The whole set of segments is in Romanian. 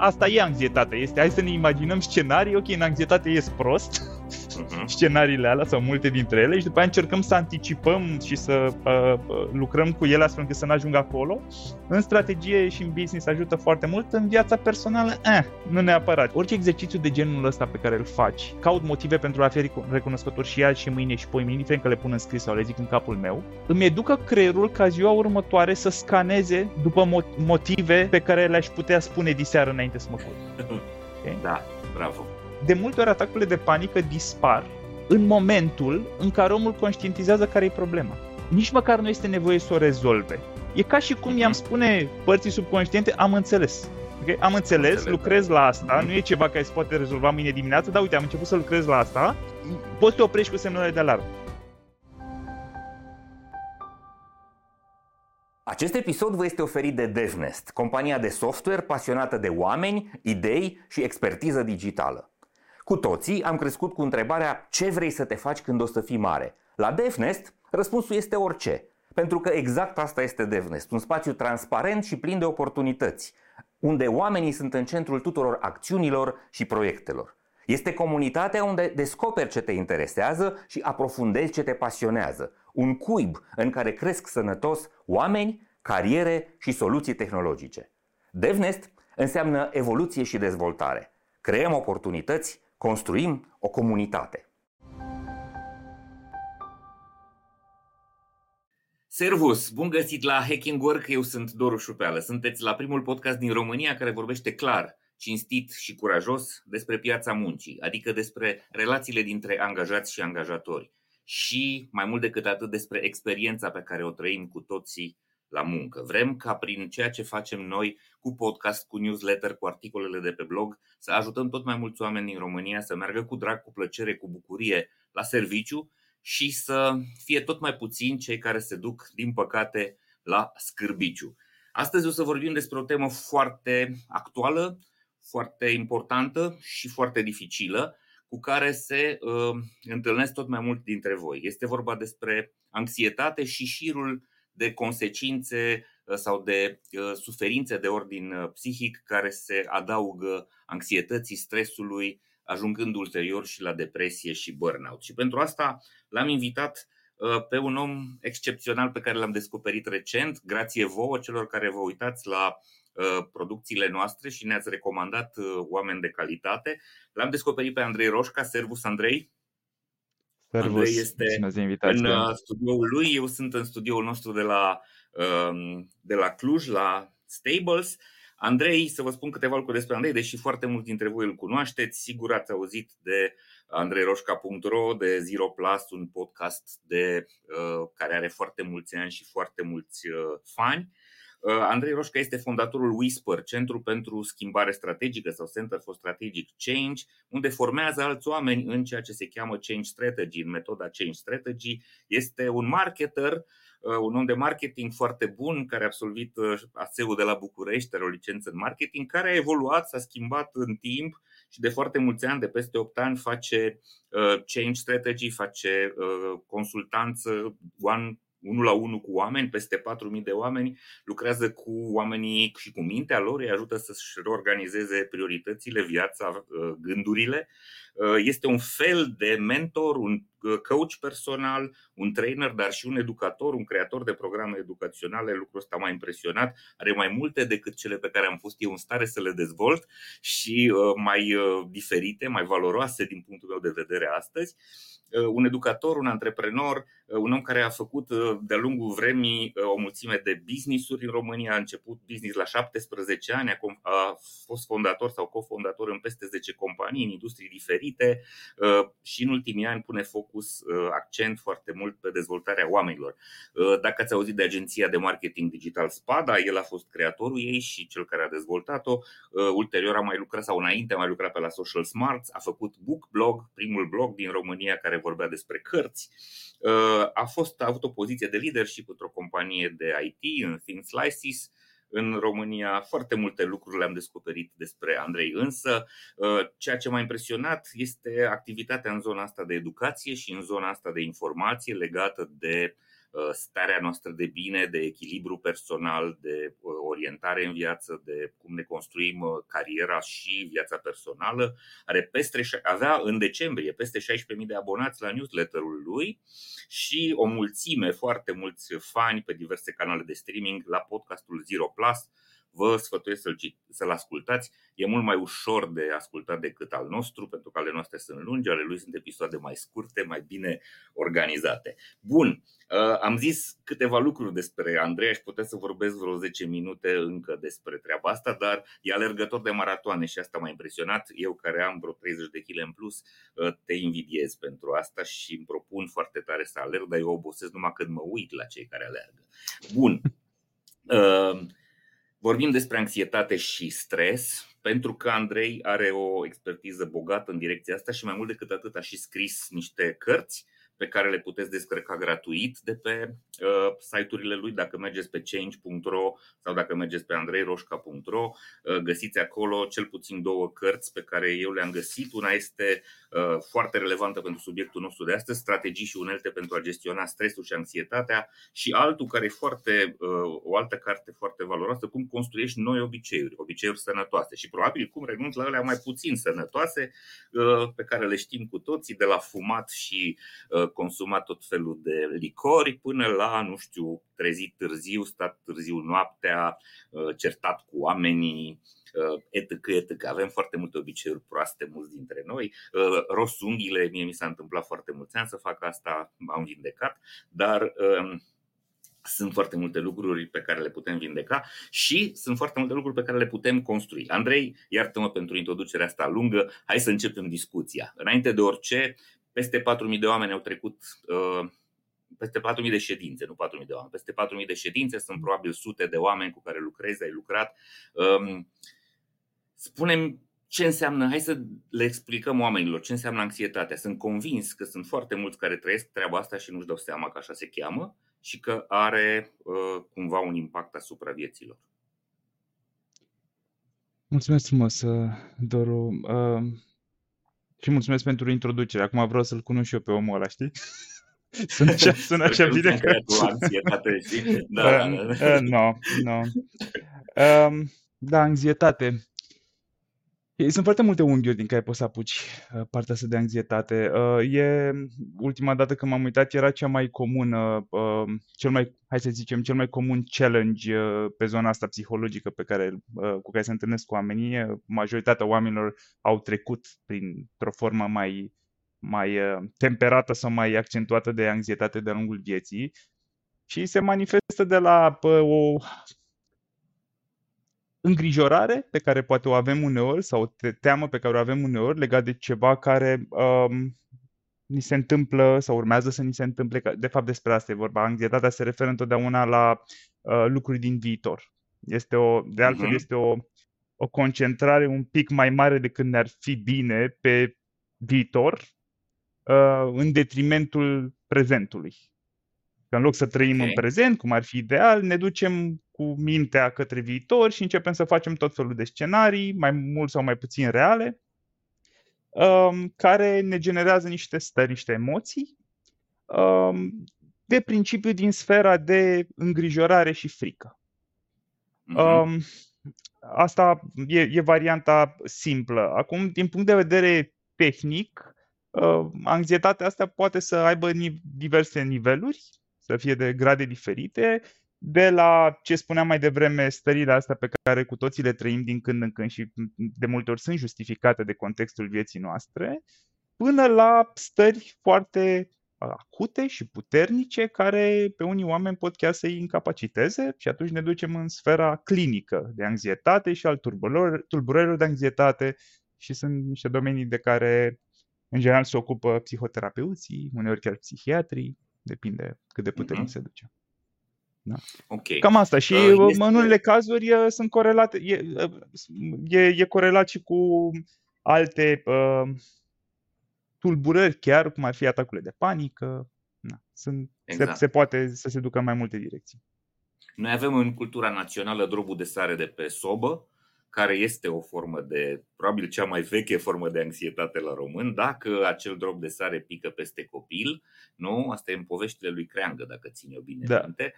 asta e anxietate. Este, hai să ne imaginăm scenarii, ok, în anxietate ies prost, uh-huh. scenariile alea sau multe dintre ele și după aia încercăm să anticipăm și să uh, uh, lucrăm cu ele astfel încât să nu ajungă acolo. În strategie și în business ajută foarte mult, în viața personală, eh, nu neapărat. Orice exercițiu de genul ăsta pe care îl faci, caut motive pentru a fi recunoscător și azi și mâine și poi mâine, că le pun în scris sau le zic în capul meu, îmi educă creierul ca ziua următoare să scaneze după motive pe care le-aș putea spune diseară înainte să mă culc. Okay? Da, bravo de multe ori atacurile de panică dispar în momentul în care omul conștientizează care e problema. Nici măcar nu este nevoie să o rezolve. E ca și cum i-am spune părții subconștiente, am înțeles. Okay? Am înțeles, înțeles lucrez da. la asta, nu e ceva care se poate rezolva mâine dimineață, dar uite, am început să lucrez la asta, poți să te oprești cu semnele de alarmă. Acest episod vă este oferit de DevNest, compania de software pasionată de oameni, idei și expertiză digitală. Cu toții am crescut cu întrebarea ce vrei să te faci când o să fii mare. La DevNest, răspunsul este orice. Pentru că exact asta este DevNest, un spațiu transparent și plin de oportunități, unde oamenii sunt în centrul tuturor acțiunilor și proiectelor. Este comunitatea unde descoperi ce te interesează și aprofundezi ce te pasionează. Un cuib în care cresc sănătos oameni, cariere și soluții tehnologice. DevNest înseamnă evoluție și dezvoltare. Creăm oportunități Construim o comunitate. Servus! Bun găsit la Hacking Work, eu sunt Doru Șupeală. Sunteți la primul podcast din România care vorbește clar, cinstit și curajos despre piața muncii, adică despre relațiile dintre angajați și angajatori și, mai mult decât atât, despre experiența pe care o trăim cu toții la muncă. Vrem ca prin ceea ce facem noi cu podcast, cu newsletter, cu articolele de pe blog, să ajutăm tot mai mulți oameni din România să meargă cu drag, cu plăcere, cu bucurie la serviciu și să fie tot mai puțini cei care se duc, din păcate, la scârbiciu. Astăzi o să vorbim despre o temă foarte actuală, foarte importantă și foarte dificilă, cu care se uh, întâlnesc tot mai mult dintre voi. Este vorba despre anxietate și șirul de consecințe uh, sau de uh, suferințe de ordin uh, psihic care se adaugă anxietății, stresului, ajungând ulterior și la depresie și burnout. Și pentru asta l-am invitat pe un om excepțional pe care l-am descoperit recent, grație vouă celor care vă uitați la producțiile noastre și ne-ați recomandat oameni de calitate. L-am descoperit pe Andrei Roșca. Servus, Andrei! Servus, Andrei este în uh, studioul lui, eu sunt în studioul nostru de la, um, de la Cluj, la Stables. Andrei, să vă spun câteva lucruri despre Andrei, deși foarte mulți dintre voi îl cunoașteți, sigur ați auzit de andreiroșca.ro, de Zero Plus, un podcast de, uh, care are foarte mulți ani și foarte mulți uh, fani. Uh, Andrei Roșca este fondatorul Whisper, Centru pentru Schimbare Strategică sau Center for Strategic Change, unde formează alți oameni în ceea ce se cheamă Change Strategy, în metoda Change Strategy. Este un marketer, uh, un om de marketing foarte bun, care a absolvit uh, ASEU de la București, are o licență în marketing, care a evoluat, s-a schimbat în timp și de foarte mulți ani, de peste 8 ani, face change strategy, face consultanță one unul la unul cu oameni, peste 4.000 de oameni, lucrează cu oamenii și cu mintea lor, îi ajută să-și reorganizeze prioritățile, viața, uh, gândurile. Uh, este un fel de mentor, un uh, coach personal, un trainer, dar și un educator, un creator de programe educaționale. Lucrul ăsta m-a impresionat. Are mai multe decât cele pe care am fost eu în stare să le dezvolt și mai diferite, mai valoroase din punctul meu de vedere astăzi. Uh, un educator, un antreprenor, uh, un om care a făcut uh, de-a lungul vremii o mulțime de business-uri în România, a început business la 17 ani, a fost fondator sau cofondator în peste 10 companii în industrii diferite și în ultimii ani pune focus, accent foarte mult pe dezvoltarea oamenilor. Dacă ați auzit de agenția de marketing digital Spada, el a fost creatorul ei și cel care a dezvoltat-o. Ulterior a mai lucrat sau înainte a mai lucrat pe la Social Smarts, a făcut book blog, primul blog din România care vorbea despre cărți. Uh, a, fost, a avut o poziție de leadership într-o companie de IT, în Thin Slices, în România. Foarte multe lucruri le-am descoperit despre Andrei, însă uh, ceea ce m-a impresionat este activitatea în zona asta de educație și în zona asta de informație legată de uh, starea noastră de bine, de echilibru personal, de uh, orientare în viață, de cum ne construim cariera și viața personală. Are peste, avea în decembrie peste 16.000 de abonați la newsletterul lui și o mulțime, foarte mulți fani pe diverse canale de streaming la podcastul Zero Plus vă sfătuiesc să-l, să-l ascultați. E mult mai ușor de ascultat decât al nostru, pentru că ale noastre sunt lungi, ale lui sunt episoade mai scurte, mai bine organizate. Bun, uh, am zis câteva lucruri despre Andrei, aș putea să vorbesc vreo 10 minute încă despre treaba asta, dar e alergător de maratoane și asta m-a impresionat. Eu care am vreo 30 de kg în plus, uh, te invidiez pentru asta și îmi propun foarte tare să alerg, dar eu obosesc numai când mă uit la cei care alergă. Bun. Uh, Vorbim despre anxietate și stres, pentru că Andrei are o expertiză bogată în direcția asta și mai mult decât atât a și scris niște cărți pe care le puteți descărca gratuit de pe uh, site-urile lui. Dacă mergeți pe change.ro sau dacă mergeți pe andreiroșca.ro, uh, găsiți acolo cel puțin două cărți pe care eu le-am găsit. Una este uh, foarte relevantă pentru subiectul nostru de astăzi, strategii și unelte pentru a gestiona stresul și anxietatea și altul care e foarte, uh, o altă carte foarte valoroasă, cum construiești noi obiceiuri, obiceiuri sănătoase și probabil cum renunți la alea mai puțin sănătoase uh, pe care le știm cu toții, de la fumat și uh, consumat tot felul de licori până la, nu știu, trezit târziu, stat târziu noaptea, uh, certat cu oamenii, uh, etc, etc. Avem foarte multe obiceiuri proaste, mulți dintre noi. Uh, ros unghiile, mie mi s-a întâmplat foarte mulți ani să fac asta, m-am vindecat, dar um, sunt foarte multe lucruri pe care le putem vindeca și sunt foarte multe lucruri pe care le putem construi. Andrei, iartă-mă pentru introducerea asta lungă, hai să începem discuția. Înainte de orice, peste 4.000 de oameni au trecut, uh, peste 4.000 de ședințe, nu 4.000 de oameni, peste 4.000 de ședințe, sunt probabil sute de oameni cu care lucrezi, ai lucrat. Um, spunem ce înseamnă, hai să le explicăm oamenilor ce înseamnă anxietatea. Sunt convins că sunt foarte mulți care trăiesc treaba asta și nu-și dau seama că așa se cheamă și că are uh, cumva un impact asupra vieților. Mulțumesc frumos, uh, Doru. Uh, și mulțumesc pentru introducere. Acum vreau să-l cunosc și eu pe omul ăla, știi? Sună așa, sună așa bine că... Da, da, da. Nu, nu. Da, anxietate. Sunt foarte multe unghiuri din care poți să apuci uh, partea asta de anxietate. Uh, e, ultima dată când m-am uitat, era cea mai comună, uh, cel mai, hai să zicem, cel mai comun challenge pe zona asta psihologică pe care, cu care se întâlnesc oamenii. Majoritatea oamenilor au trecut printr-o formă mai, mai temperată sau mai accentuată de anxietate de-a lungul vieții și se manifestă de la o îngrijorare pe care poate o avem uneori sau o teamă pe care o avem uneori legat de ceva care um, ni se întâmplă sau urmează să ni se întâmple. De fapt, despre asta e vorba. Anxietatea se referă întotdeauna la uh, lucruri din viitor. Este o, de altfel, uh-huh. este o, o concentrare un pic mai mare decât ne-ar fi bine pe viitor, uh, în detrimentul prezentului. Că în loc să trăim okay. în prezent, cum ar fi ideal, ne ducem cu mintea către viitor și începem să facem tot felul de scenarii, mai mult sau mai puțin reale, um, care ne generează niște stări, niște emoții, um, de principiu din sfera de îngrijorare și frică. Uh-huh. Asta e, e varianta simplă. Acum, din punct de vedere tehnic, uh, anxietatea asta poate să aibă diverse niveluri, să fie de grade diferite de la ce spuneam mai devreme, stările astea pe care cu toții le trăim din când în când și de multe ori sunt justificate de contextul vieții noastre, până la stări foarte acute și puternice care pe unii oameni pot chiar să-i incapaciteze și atunci ne ducem în sfera clinică de anxietate și al tulburărilor de anxietate și sunt niște domenii de care în general se ocupă psihoterapeuții, uneori chiar psihiatrii, depinde cât de puternic uh-huh. se duce. Da. Okay. Cam asta. Și uh, este... în unele cazuri uh, sunt corelate, e, uh, e, e corelat și cu alte uh, tulburări chiar, cum ar fi atacurile de panică. Da. Sunt, exact. se, se poate să se ducă în mai multe direcții. Noi avem în cultura națională drobul de sare de pe sobă care este o formă de, probabil cea mai veche formă de anxietate la român, dacă acel drop de sare pică peste copil, nu? Asta e în poveștile lui Creangă, dacă ține o bine da. minte,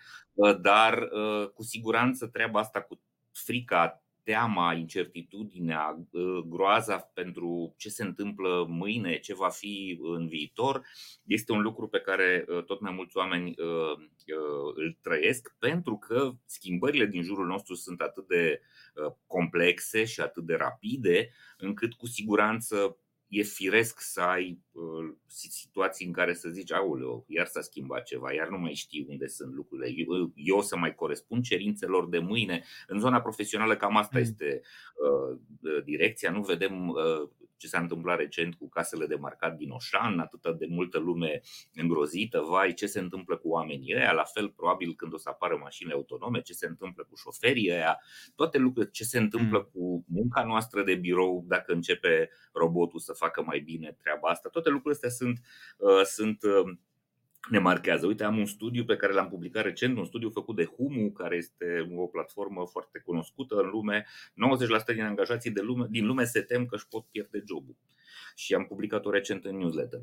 dar cu siguranță treaba asta cu frica teama, incertitudinea, ă, groaza pentru ce se întâmplă mâine, ce va fi în viitor, este un lucru pe care ă, tot mai mulți oameni ă, îl trăiesc pentru că schimbările din jurul nostru sunt atât de complexe și atât de rapide încât cu siguranță e firesc să ai uh, situații în care să zici, aoleo, iar s-a schimbat ceva, iar nu mai știi unde sunt lucrurile. Eu, eu să mai corespund cerințelor de mâine. În zona profesională cam asta mm. este uh, direcția. Nu vedem uh, ce s-a întâmplat recent cu casele de marcat din Oșan, atât de multă lume îngrozită, vai, ce se întâmplă cu oamenii ăia, la fel probabil când o să apară mașinile autonome, ce se întâmplă cu șoferii ăia, toate lucrurile, ce se întâmplă mm. cu munca noastră de birou dacă începe robotul să facă mai bine treaba asta, toate lucrurile astea sunt, uh, sunt uh, ne marchează. Uite, am un studiu pe care l-am publicat recent, un studiu făcut de Humu, care este o platformă foarte cunoscută în lume. 90% din angajații de lume, din lume se tem că își pot pierde jobul și am publicat-o recent în newsletter. 90%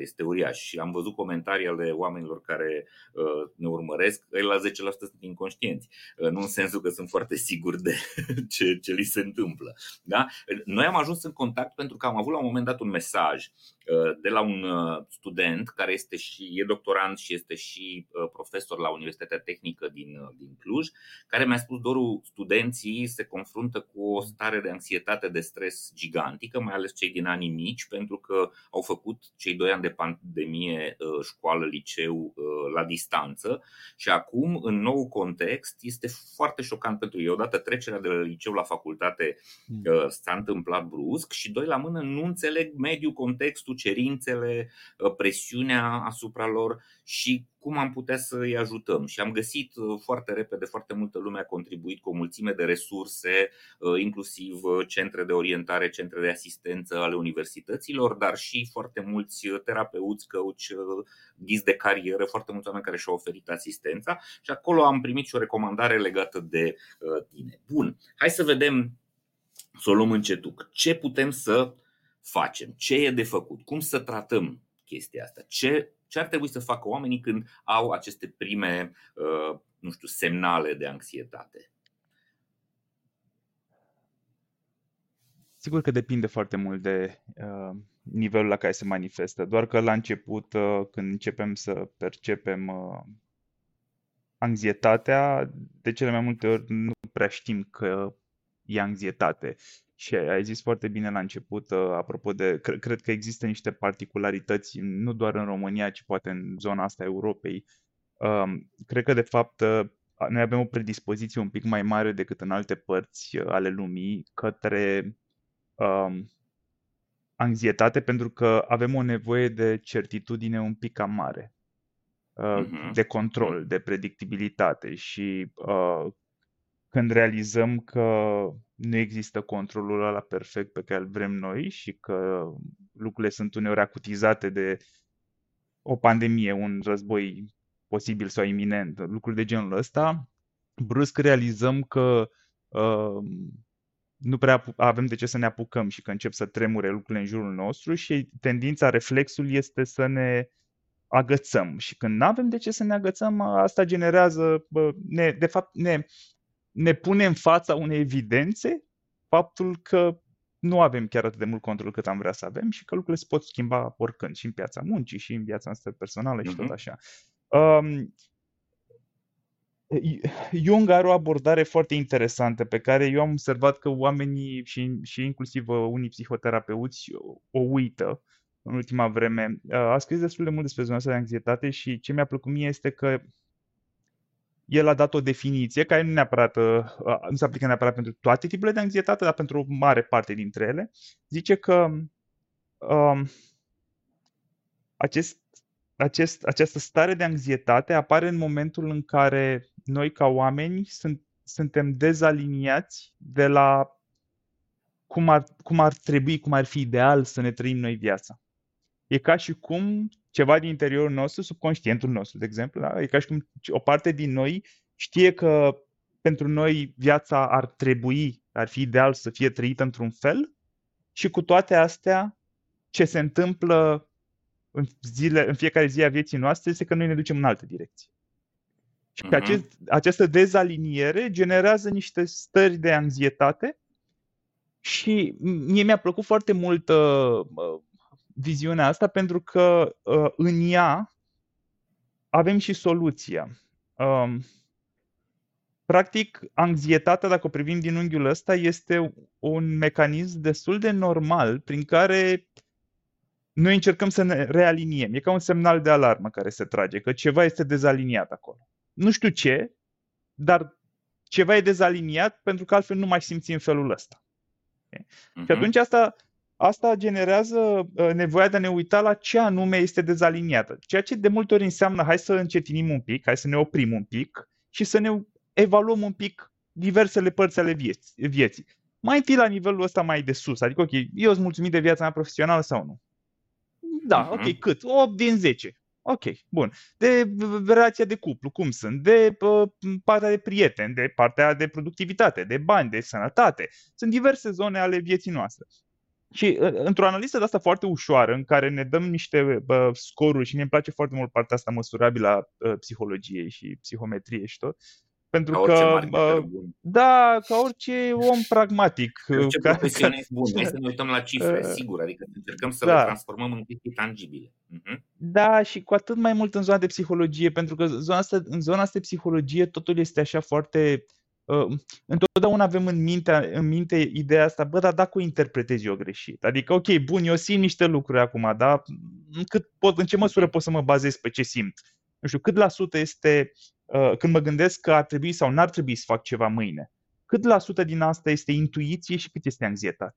este uriaș și am văzut comentarii ale oamenilor care uh, ne urmăresc, ei la 10% sunt inconștienți. Uh, nu în sensul că sunt foarte siguri de ce, ce li se întâmplă. Da? Noi am ajuns în contact pentru că am avut la un moment dat un mesaj uh, de la un student care este și e doctorant și este și profesor la Universitatea Tehnică din, din Cluj, care mi-a spus, Doru, studenții se confruntă cu o stare de anxietate, de stres gigantică, mai ales cei din anii mici, pentru că au făcut cei doi ani de pandemie uh, școală, liceu uh, la distanță și acum, în nou context, este foarte șocant pentru ei. Odată trecerea de la liceu la facultate mm. uh, s-a întâmplat brusc și doi la mână nu înțeleg mediul, contextul, cerințele, presiunea asupra lor și cum am putea să îi ajutăm. Și am găsit uh, foarte repede, foarte multă lume a contribuit cu o mulțime de resurse, uh, inclusiv uh, centre de orientare, centre de asistență ale universităților, dar și foarte mulți terapeuți, coach, ghizi de carieră, foarte mulți oameni care și-au oferit asistența și acolo am primit și o recomandare legată de tine. Bun, hai să vedem, să o luăm încetuc. Ce putem să facem? Ce e de făcut? Cum să tratăm chestia asta? Ce ce ar trebui să facă oamenii când au aceste prime, uh, nu știu, semnale de anxietate? Sigur că depinde foarte mult de uh, nivelul la care se manifestă. Doar că la început, uh, când începem să percepem uh, anxietatea, de cele mai multe ori nu prea știm că e anxietate. Și ai zis foarte bine la început, uh, apropo de, cre- cred că există niște particularități, nu doar în România, ci poate în zona asta a Europei. Um, cred că, de fapt, uh, noi avem o predispoziție un pic mai mare decât în alte părți uh, ale lumii către um, anxietate, pentru că avem o nevoie de certitudine un pic cam mare, uh, uh-huh. de control, de predictibilitate și uh, când realizăm că nu există controlul ăla perfect pe care îl vrem noi și că lucrurile sunt uneori acutizate de o pandemie, un război posibil sau iminent, lucruri de genul ăsta, brusc realizăm că uh, nu prea avem de ce să ne apucăm și că încep să tremure lucrurile în jurul nostru și tendința, reflexul este să ne agățăm. Și când nu avem de ce să ne agățăm, asta generează, ne, de fapt, ne ne pune în fața unei evidențe faptul că nu avem chiar atât de mult control cât am vrea să avem și că lucrurile se pot schimba oricând, și în piața muncii, și în viața noastră personală și uh-huh. tot mhm. așa. Um, Jung are o abordare foarte interesantă pe care eu am observat că oamenii și, și inclusiv uh, unii psihoterapeuți o uită în ultima vreme. Uh, a scris destul de mult despre zona asta de anxietate și ce mi-a plăcut mie este că el a dat o definiție care nu, neapărat, uh, nu se aplică neapărat pentru toate tipurile de anxietate, dar pentru o mare parte dintre ele. Zice că um, acest, acest, această stare de anxietate apare în momentul în care noi, ca oameni, sunt, suntem dezaliniați de la cum ar, cum ar trebui, cum ar fi ideal să ne trăim noi viața. E ca și cum ceva din interiorul nostru, subconștientul nostru, de exemplu, da? e ca și cum o parte din noi știe că pentru noi viața ar trebui ar fi ideal să fie trăită într-un fel și cu toate astea, ce se întâmplă în, zile, în fiecare zi a vieții noastre este că noi ne ducem în altă direcție. Și uh-huh. acest, această dezaliniere generează niște stări de anxietate și mie mi-a plăcut foarte mult uh, viziunea asta pentru că uh, în ea avem și soluția. Uh, practic, anxietatea, dacă o privim din unghiul ăsta, este un mecanism destul de normal prin care noi încercăm să ne realiniem. E ca un semnal de alarmă care se trage, că ceva este dezaliniat acolo. Nu știu ce, dar ceva e dezaliniat pentru că altfel nu mai simți în felul ăsta. Okay? Uh-huh. Și atunci asta, asta generează uh, nevoia de a ne uita la ce anume este dezaliniată. Ceea ce de multe ori înseamnă hai să încetinim un pic, hai să ne oprim un pic și să ne evaluăm un pic diversele părți ale vieții. Mai întâi la nivelul ăsta mai de sus, adică ok, eu sunt mulțumit de viața mea profesională sau nu? Da, uh-huh. ok, cât? 8 din 10. Ok, bun. De relația de cuplu, cum sunt? De uh, partea de prieteni, de partea de productivitate, de bani, de sănătate. Sunt diverse zone ale vieții noastre. Și uh, într-o analiză de asta foarte ușoară, în care ne dăm niște uh, scoruri și mi-e place foarte mult partea asta măsurabilă a uh, psihologiei și psihometriei și tot, pentru ca că, uh, da, ca orice om pragmatic. Orice ca, profesionist ca, bun, noi să ne uităm la cifre, uh, sigur, adică încercăm să da. le transformăm în chestii tangibile. Uh-huh. Da, și cu atât mai mult în zona de psihologie, pentru că zona asta, în zona asta de psihologie totul este așa foarte... Uh, întotdeauna avem în minte, în minte ideea asta, bă, dar dacă o interpretezi eu greșit. Adică, ok, bun, eu simt niște lucruri acum, dar cât pot, în ce măsură pot să mă bazez pe ce simt? Nu știu, cât la sută este Uh, când mă gândesc că ar trebui sau n-ar trebui să fac ceva mâine, cât la sută din asta este intuiție și cât este anxietate?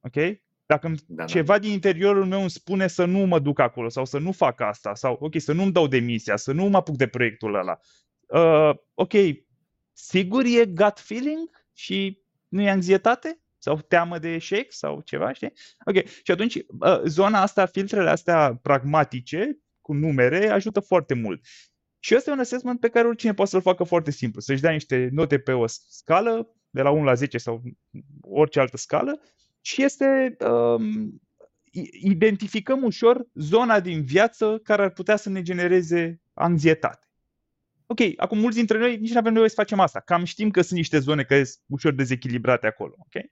Ok? Dacă da, da. ceva din interiorul meu îmi spune să nu mă duc acolo sau să nu fac asta sau, ok, să nu-mi dau demisia, să nu mă apuc de proiectul ăla, uh, ok, sigur e gut feeling și nu e anxietate? Sau teamă de eșec sau ceva, știi? Ok, și atunci uh, zona asta, filtrele astea pragmatice, cu numere, ajută foarte mult. Și ăsta e un assessment pe care oricine poate să-l facă foarte simplu. Să-și dea niște note pe o scală, de la 1 la 10 sau orice altă scală, și este um, identificăm ușor zona din viață care ar putea să ne genereze anxietate. Ok, acum mulți dintre noi nici nu avem nevoie să facem asta. Cam știm că sunt niște zone care sunt ușor dezechilibrate acolo. Okay?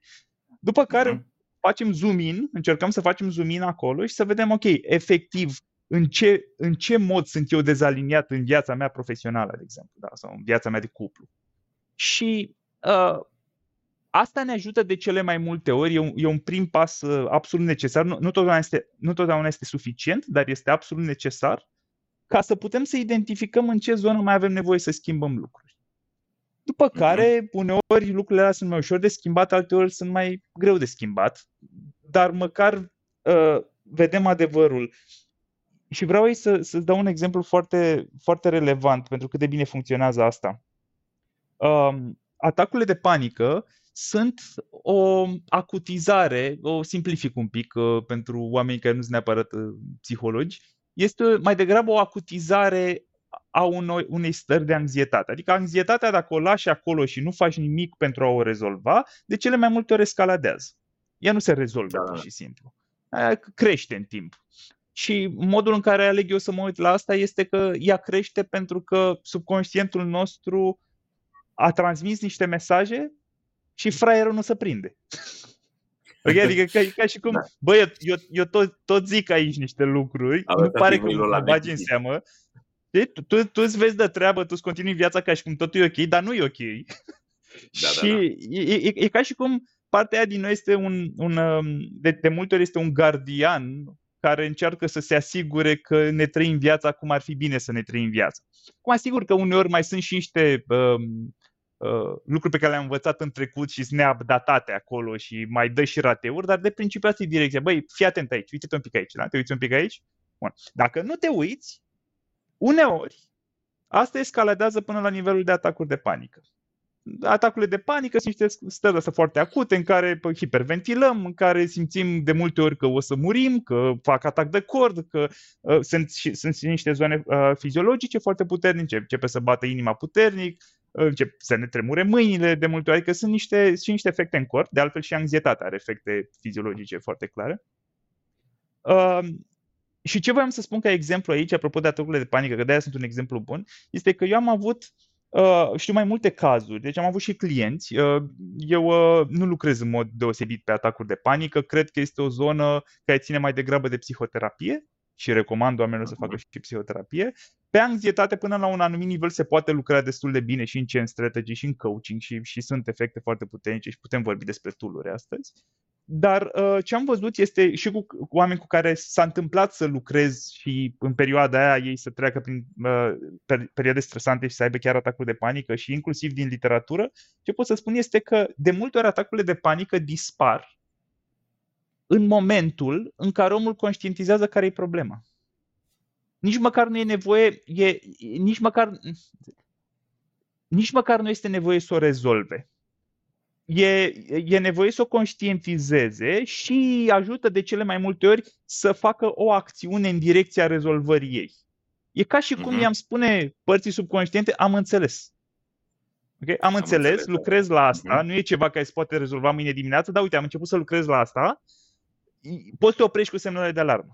După care uh-huh. facem zoom in, încercăm să facem zoom in acolo și să vedem, ok, efectiv, în ce, în ce mod sunt eu dezaliniat în viața mea profesională, de exemplu, da? sau în viața mea de cuplu. Și uh, asta ne ajută de cele mai multe ori, e un, e un prim pas uh, absolut necesar, nu, nu, totdeauna este, nu totdeauna este suficient, dar este absolut necesar ca să putem să identificăm în ce zonă mai avem nevoie să schimbăm lucruri. După mhm. care, uneori lucrurile alea sunt mai ușor de schimbat, alteori sunt mai greu de schimbat, dar măcar uh, vedem adevărul și vreau aici să, să dau un exemplu foarte, foarte relevant pentru cât de bine funcționează asta. Um, atacurile de panică sunt o acutizare, o simplific un pic uh, pentru oameni care nu sunt neapărat uh, psihologi, este mai degrabă o acutizare a unui, unei stări de anxietate. Adică anxietatea, dacă o lași acolo și nu faci nimic pentru a o rezolva, de cele mai multe ori escaladează. Ea nu se rezolvă da. pur și simplu. Aia crește în timp. Și modul în care aleg eu să mă uit la asta este că ea crește pentru că subconștientul nostru a transmis niște mesaje și fraierul nu se prinde. Okay? Adică ca, ca și cum, da. băi, eu, eu, eu tot, tot zic aici niște lucruri, Am nu pare că mă bagi în seamă. Tu, tu, tu îți vezi de treabă, tu îți continui viața ca și cum totul e ok, dar nu e ok. Da, și da, da. E, e, e ca și cum partea aia din noi este un, un um, de, de multe ori este un gardian care încearcă să se asigure că ne trăim viața cum ar fi bine să ne trăim viața. Cum asigur că uneori mai sunt și niște uh, uh, lucruri pe care le-am învățat în trecut și sunt neabdatate acolo și mai dă și rateuri, dar de principiu asta e direcția. Băi, fii atent aici, uite-te un pic aici, da? te uiți un pic aici? Bun. Dacă nu te uiți, uneori, asta escaladează până la nivelul de atacuri de panică atacurile de panică sunt niște stări astea foarte acute în care hiperventilăm, în care simțim de multe ori că o să murim, că fac atac de cord, că uh, sunt, sunt niște zone uh, fiziologice foarte puternice, începe să bată inima puternic, încep să ne tremure mâinile de multe ori, că sunt niște, și niște efecte în corp, de altfel și anxietatea are efecte fiziologice foarte clare. Uh, și ce voiam să spun ca exemplu aici, apropo de atacurile de panică, că de-aia sunt un exemplu bun, este că eu am avut Uh, știu mai multe cazuri, deci am avut și clienți. Uh, eu uh, nu lucrez în mod deosebit pe atacuri de panică, cred că este o zonă care ține mai degrabă de psihoterapie și recomand oamenilor să facă și psihoterapie. Pe anxietate, până la un anumit nivel, se poate lucra destul de bine și în change strategy și în coaching și, și sunt efecte foarte puternice și putem vorbi despre tool astăzi. Dar uh, ce am văzut este și cu, cu oameni cu care s-a întâmplat să lucrez și în perioada aia ei să treacă prin uh, perioade stresante și să aibă chiar atacuri de panică și inclusiv din literatură, ce pot să spun este că de multe ori atacurile de panică dispar în momentul în care omul conștientizează care e problema. Nici măcar nu e nevoie, e, nici măcar nici măcar nu este nevoie să o rezolve e, e nevoie să o conștientizeze și ajută de cele mai multe ori să facă o acțiune în direcția rezolvării ei. E ca și cum uh-huh. i-am spune părții subconștiente, am înțeles. Okay? Am, am înțeles, înțeles, da. lucrez la asta, uh-huh. nu e ceva care se poate rezolva mâine dimineață, dar uite, am început să lucrez la asta, poți să te oprești cu semnele de alarmă.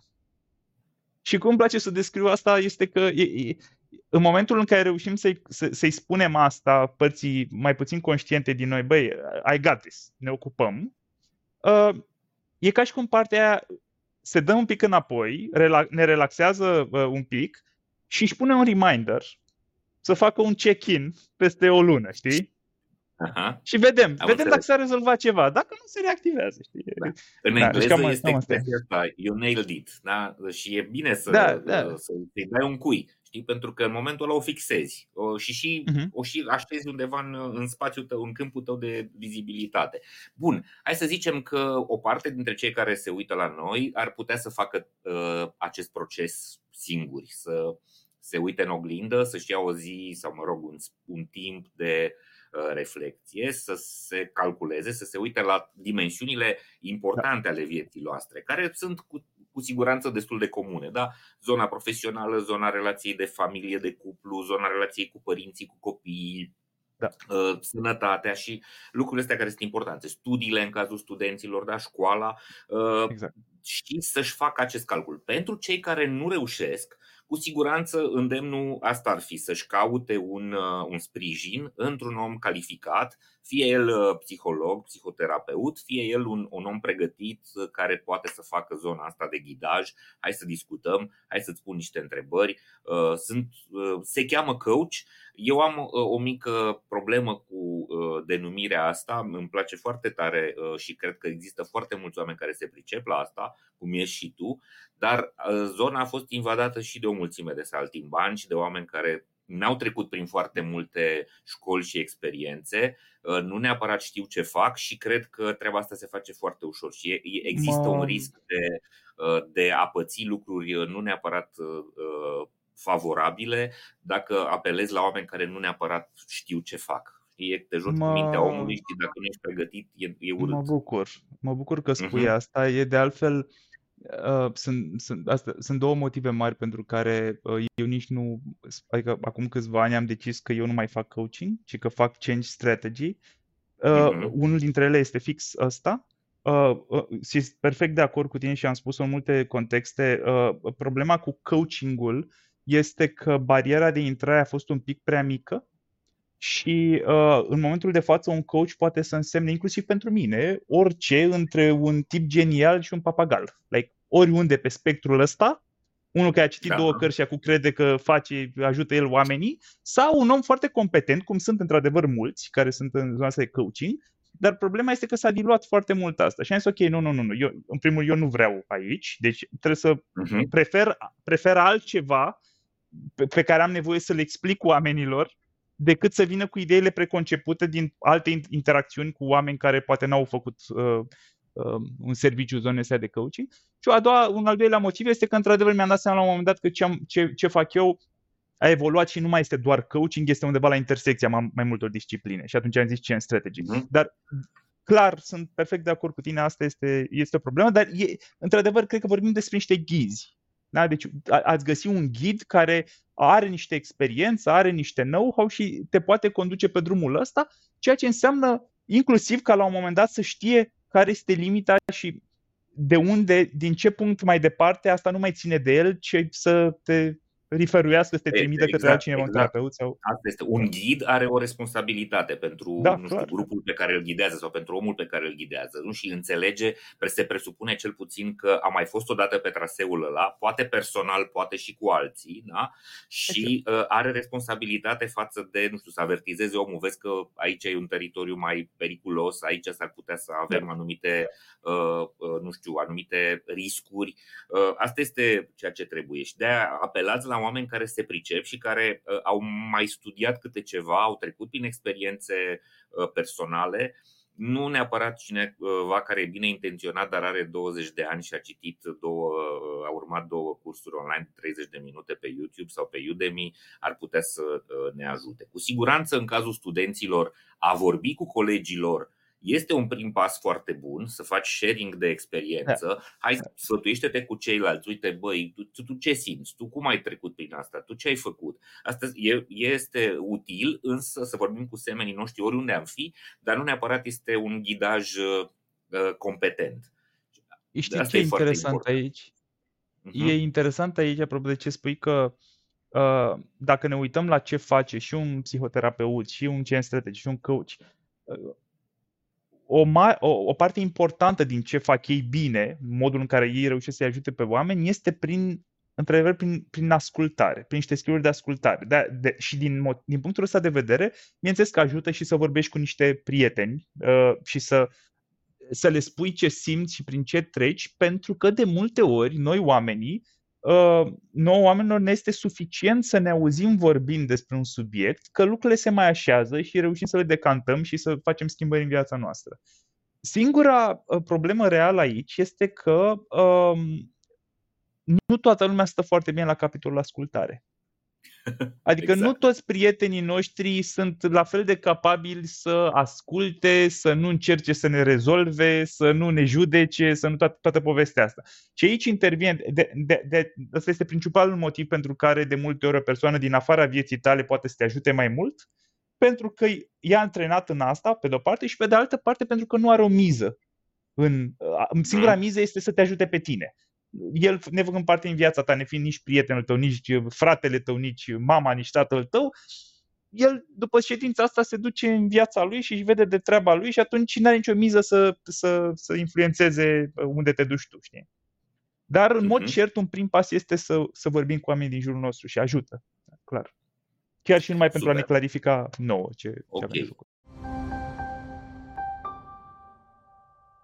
Și cum îmi place să descriu asta este că e, în momentul în care reușim să-i, să, să-i spunem asta părții mai puțin conștiente din noi, băi, I got this, ne ocupăm, uh, e ca și cum partea aia se dă un pic înapoi, rela- ne relaxează uh, un pic și își pune un reminder să facă un check-in peste o lună, știi? Aha. Și vedem, Am vedem înțeles. dacă s-a rezolvat ceva. Dacă nu se reactivează, știi? Da. În da, engleză deci este expresia asta, you nailed it, da? Și e bine să, da, da. să să dai un cui. Știi? Pentru că în momentul ăla o fixezi o, și, și uh-huh. o și aștezi undeva în, în spațiul tău, în câmpul tău de vizibilitate. Bun, hai să zicem că o parte dintre cei care se uită la noi ar putea să facă uh, acest proces singuri, să se uite în oglindă, să-și ia o zi sau, mă rog, un, un timp de uh, reflecție, să se calculeze, să se uite la dimensiunile importante ale vieții noastre, care sunt cu cu siguranță destul de comune. Da? Zona profesională, zona relației de familie, de cuplu, zona relației cu părinții, cu copiii, da. Uh, sănătatea și lucrurile astea care sunt importante. Studiile în cazul studenților, da, școala uh, exact. și să-și facă acest calcul. Pentru cei care nu reușesc, cu siguranță îndemnul asta ar fi să-și caute un, uh, un sprijin într-un om calificat, fie el uh, psiholog, psihoterapeut, fie el un, un om pregătit uh, care poate să facă zona asta de ghidaj. Hai să discutăm, hai să-ți pun niște întrebări. Sunt, se cheamă coach. Eu am o mică problemă cu denumirea asta, îmi place foarte tare și cred că există foarte mulți oameni care se pricep la asta, cum ești și tu, dar zona a fost invadată și de o mulțime de saltimbani și de oameni care n-au trecut prin foarte multe școli și experiențe, uh, nu neapărat știu ce fac și cred că treaba asta se face foarte ușor și există un risc de, uh, de a păți lucruri uh, nu neapărat favorabile dacă apelezi la oameni care nu neapărat știu ce fac. E, te joci mă... cu mintea omului și dacă nu ești pregătit, e, e urât. Mă bucur. Mă bucur că spui uh-huh. asta. E de altfel Uh, sunt, sunt, asta, sunt două motive mari pentru care uh, eu nici nu, adică acum câțiva ani am decis că eu nu mai fac coaching, ci că fac change strategy. Uh, mm-hmm. Unul dintre ele este fix ăsta. Uh, uh, sunt perfect de acord cu tine și am spus-o în multe contexte. Uh, problema cu coachingul este că bariera de intrare a fost un pic prea mică și uh, în momentul de față un coach poate să însemne, inclusiv pentru mine, orice între un tip genial și un papagal. Like, oriunde pe spectrul ăsta, unul care a citit da. două cărți și acum crede că face, ajută el oamenii, sau un om foarte competent, cum sunt într-adevăr mulți care sunt în zona asta de coaching, dar problema este că s-a diluat foarte mult asta. Și am zis, ok, nu, nu, nu, nu. Eu, în primul eu nu vreau aici, deci trebuie să uh-huh. prefer, prefer altceva pe, pe care am nevoie să le explic oamenilor decât să vină cu ideile preconcepute din alte interacțiuni cu oameni care poate n-au făcut uh, uh, un serviciu zonei astea de coaching. Și a doua, un al doilea motiv este că, într-adevăr, mi-am dat seama la un moment dat că ce, am, ce, ce fac eu a evoluat și nu mai este doar coaching, este undeva la intersecția mai, mai multor discipline. Și atunci am zis ce în strategy. Mm-hmm. Dar clar, sunt perfect de acord cu tine, asta este, este o problemă, dar e, într-adevăr, cred că vorbim despre niște ghizi Da? Deci ați găsi un ghid care are niște experiență, are niște know-how și te poate conduce pe drumul ăsta, ceea ce înseamnă inclusiv ca la un moment dat să știe care este limita și de unde, din ce punct mai departe, asta nu mai ține de el, ci să te riferuiască să te trimită exact, către altcineva exact. un terapeut sau... Asta este. Un ghid are o responsabilitate pentru da, nu știu, grupul pe care îl ghidează sau pentru omul pe care îl ghidează nu? și înțelege, se presupune cel puțin că a mai fost odată pe traseul ăla, poate personal, poate și cu alții da? și exact. uh, are responsabilitate față de, nu știu, să avertizeze omul, vezi că aici e un teritoriu mai periculos, aici s-ar putea să avem da. anumite, uh, uh, nu știu, anumite riscuri. Uh, asta este ceea ce trebuie și de apelați la oameni care se pricep și care uh, au mai studiat câte ceva, au trecut prin experiențe uh, personale, nu neapărat cineva care e bine intenționat, dar are 20 de ani și a citit două, uh, a urmat două cursuri online de 30 de minute pe YouTube sau pe Udemy, ar putea să ne ajute. Cu siguranță, în cazul studenților, a vorbi cu colegilor este un prim pas foarte bun să faci sharing de experiență. Da. Hai, sfătuiește-te cu ceilalți. Uite, băi, tu, tu ce simți? Tu cum ai trecut prin asta? Tu ce ai făcut? Asta este util, însă să vorbim cu semenii noștri oriunde am fi, dar nu neapărat este un ghidaj uh, competent. Știi asta ce e interesant important. aici? Uh-huh. E interesant aici, apropo de ce spui că uh, dacă ne uităm la ce face și un psihoterapeut, și un CN strategic, și un coach, uh, o, ma- o, o parte importantă din ce fac ei bine, modul în care ei reușesc să-i ajute pe oameni, este prin într-adevăr, prin, prin ascultare, prin niște skill de ascultare. De, de, și din, din punctul ăsta de vedere, bineînțeles că ajută și să vorbești cu niște prieteni uh, și să, să le spui ce simți și prin ce treci, pentru că de multe ori noi oamenii uh, nouă oamenilor ne este suficient să ne auzim vorbind despre un subiect, că lucrurile se mai așează și reușim să le decantăm și să facem schimbări în viața noastră. Singura uh, problemă reală aici este că um, nu toată lumea stă foarte bine la capitolul ascultare. Adică exact. nu toți prietenii noștri sunt la fel de capabili să asculte, să nu încerce să ne rezolve, să nu ne judece, să nu toată, toată povestea asta. Și aici intervine, de, de, de, asta este principalul motiv pentru care de multe ori o persoană din afara vieții tale poate să te ajute mai mult, pentru că e antrenat în asta, pe de-o parte, și pe de altă parte pentru că nu are o miză. În, singura mm. miză este să te ajute pe tine el nevăgând parte în viața ta, nefiind nici prietenul tău, nici fratele tău, nici mama, nici tatăl tău, el după ședința asta se duce în viața lui și își vede de treaba lui și atunci nu are nicio miză să, să, să influențeze unde te duci tu, știi? Dar, în uh-huh. mod mhm. cert, un prim pas este să, să vorbim cu oamenii din jurul nostru și ajută, clar. Chiar și numai Super. pentru a ne clarifica nouă ce, okay. ce avem făcut.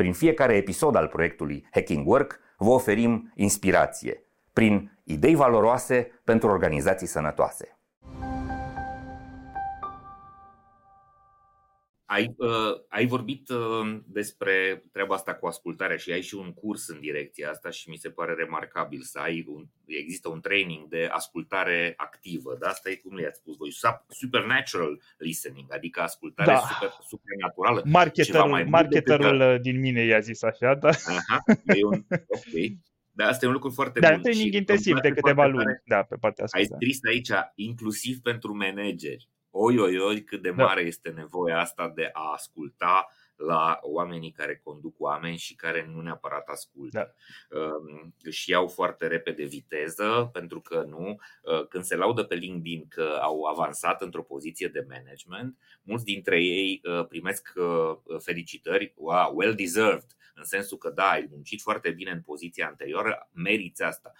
prin fiecare episod al proiectului Hacking Work vă oferim inspirație prin idei valoroase pentru organizații sănătoase. Ai, uh, ai vorbit uh, despre treaba asta cu ascultarea și ai și un curs în direcția asta și mi se pare remarcabil să ai un, există un training de ascultare activă, da? Asta e cum le-ați spus voi, supernatural listening, adică ascultare da. super, supernaturală. Marketerul, mai marketerul decât... din mine i-a zis așa, da? Aha, e un, ok. Dar asta e un lucru foarte da, bun. Dar training intensiv de câteva luni, da, pe partea asta. Ai scris aici, inclusiv pentru manageri oi, oi, oi, cât de da. mare da. este nevoia asta de a asculta la oamenii care conduc oameni și care nu neapărat ascultă. Da. Um, își iau foarte repede viteză, pentru că nu, uh, când se laudă pe LinkedIn că au avansat într-o poziție de management, mulți dintre ei uh, primesc uh, felicitări, wow, well deserved, în sensul că da, ai muncit foarte bine în poziția anterioară, meriți asta.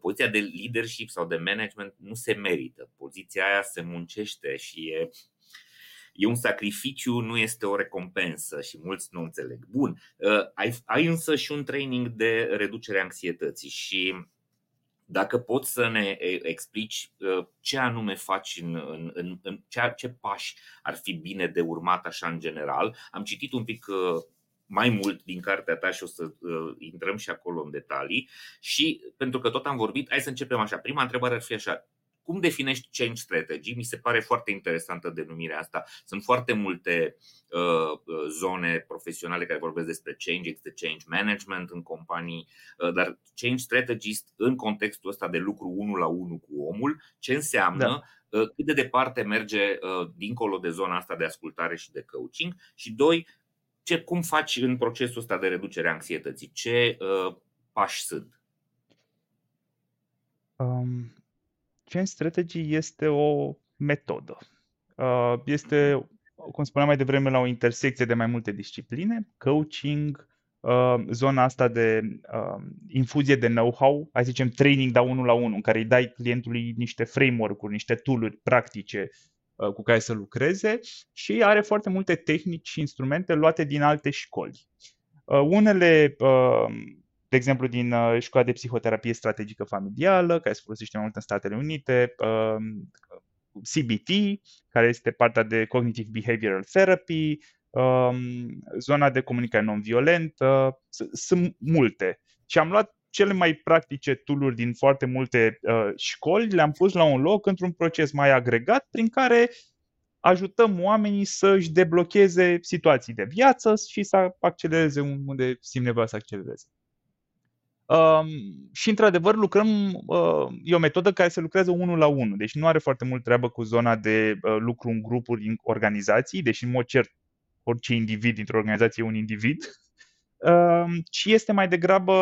Poziția de leadership sau de management nu se merită. Poziția aia se muncește și e e un sacrificiu, nu este o recompensă și mulți nu înțeleg. Bun, ai, ai însă și un training de reducere a anxietății și dacă poți să ne explici ce anume faci în, în, în, în ce, ce pași ar fi bine de urmat așa în general. Am citit un pic mai mult din cartea ta și o să uh, intrăm și acolo în detalii. Și pentru că tot am vorbit, hai să începem așa. Prima întrebare ar fi așa. Cum definești change strategy? Mi se pare foarte interesantă denumirea asta. Sunt foarte multe uh, uh zone profesionale care vorbesc despre change, există change management în companii, uh, dar change strategist în contextul ăsta de lucru unul la unul cu omul, ce înseamnă, da. uh, cât de departe merge uh, dincolo de zona asta de ascultare și de coaching și doi, ce, cum faci în procesul ăsta de reducere a anxietății? Ce uh, pași sunt? Um, Change Strategy este o metodă. Uh, este, cum spuneam mai devreme, la o intersecție de mai multe discipline, coaching, uh, zona asta de uh, infuzie de know-how, hai să zicem training da unul la unul, în care îi dai clientului niște framework-uri, niște tool-uri practice Uh, cu care să lucreze și are foarte multe tehnici și instrumente luate din alte școli. Uh, unele, uh, de exemplu, din școala de psihoterapie strategică familială, care se folosește mai mult în Statele Unite, CBT, care este partea de Cognitive Behavioral Therapy, um, zona de comunicare non-violentă, sunt multe. Și am luat cele mai practice tooluri din foarte multe uh, școli, le-am pus la un loc într-un proces mai agregat prin care ajutăm oamenii să își deblocheze situații de viață și să accelereze unde simt nevoia să accelereze. Um, și într-adevăr lucrăm, uh, e o metodă care se lucrează unul la unul, deci nu are foarte mult treabă cu zona de uh, lucru în grupuri, în organizații, deși în mod cert orice individ dintr-o organizație e un individ, Ehm, ci este mai degrabă,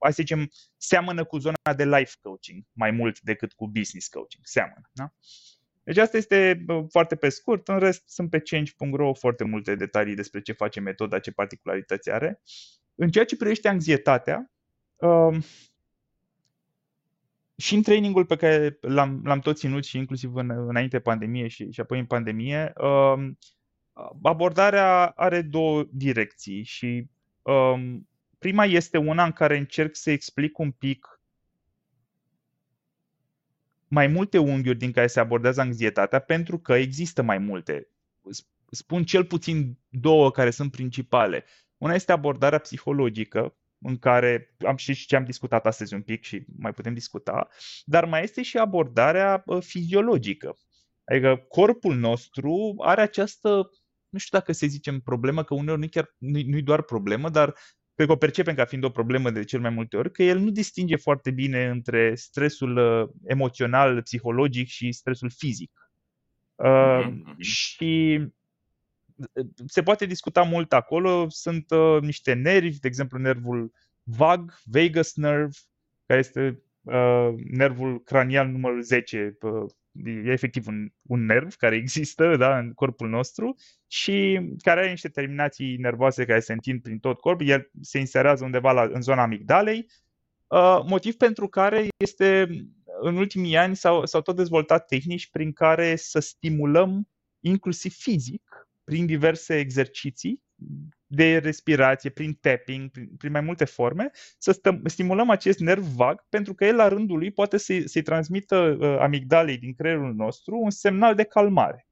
hai să zicem, seamănă cu zona de life coaching mai mult decât cu business coaching. Seamănă. Da? Deci asta este foarte pe scurt. În rest, sunt pe change.ro foarte multe detalii despre ce face metoda, ce particularități are. În ceea ce privește anxietatea, um, și în trainingul pe care l-am, l-am tot ținut și inclusiv în, înainte pandemie și, și apoi în pandemie, um, abordarea are două direcții și um, prima este una în care încerc să explic un pic mai multe unghiuri din care se abordează anxietatea, pentru că există mai multe. Spun cel puțin două care sunt principale. Una este abordarea psihologică, în care am și ce am discutat astăzi un pic și mai putem discuta, dar mai este și abordarea fiziologică. Adică corpul nostru are această nu știu dacă se zicem problemă, că uneori nu chiar, nu, nu doar problemă, dar pe că o percepem ca fiind o problemă de cel mai multe ori, că el nu distinge foarte bine între stresul uh, emoțional, psihologic și stresul fizic. Uh, mm-hmm. Și uh, se poate discuta mult acolo. Sunt uh, niște nervi, de exemplu nervul vag, vagus nerve, care este uh, nervul cranial numărul 10 uh, e efectiv un, un nerv care există da, în corpul nostru și care are niște terminații nervoase care se întind prin tot corpul. El se inserează undeva la, în zona amigdalei, uh, motiv pentru care este în ultimii ani s-au, s-au tot dezvoltat tehnici prin care să stimulăm inclusiv fizic, prin diverse exerciții, de respirație, prin tapping, prin, prin mai multe forme, să stăm, stimulăm acest nerv vag pentru că el la rândul lui poate să-i, să trimită uh, amigdalei din creierul nostru un semnal de calmare.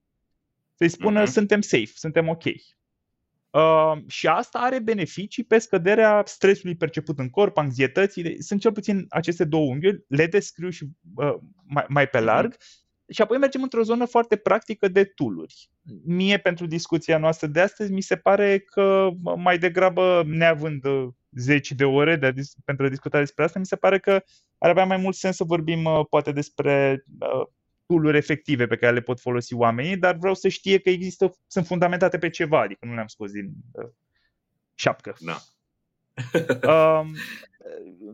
Să-i spună uh-huh. suntem safe, suntem ok. Uh, și asta are beneficii pe scăderea stresului perceput în corp, anxietății. Sunt cel puțin aceste două unghiuri, le descriu și uh, mai, mai pe larg. Uh-huh și apoi mergem într-o zonă foarte practică de tooluri. Mie, pentru discuția noastră de astăzi, mi se pare că mai degrabă, neavând uh, zeci de ore de a, pentru a discuta despre asta, mi se pare că ar avea mai mult sens să vorbim uh, poate despre uh, tooluri efective pe care le pot folosi oamenii, dar vreau să știe că există, sunt fundamentate pe ceva, adică nu le-am scos din uh, șapcă. Da. uh,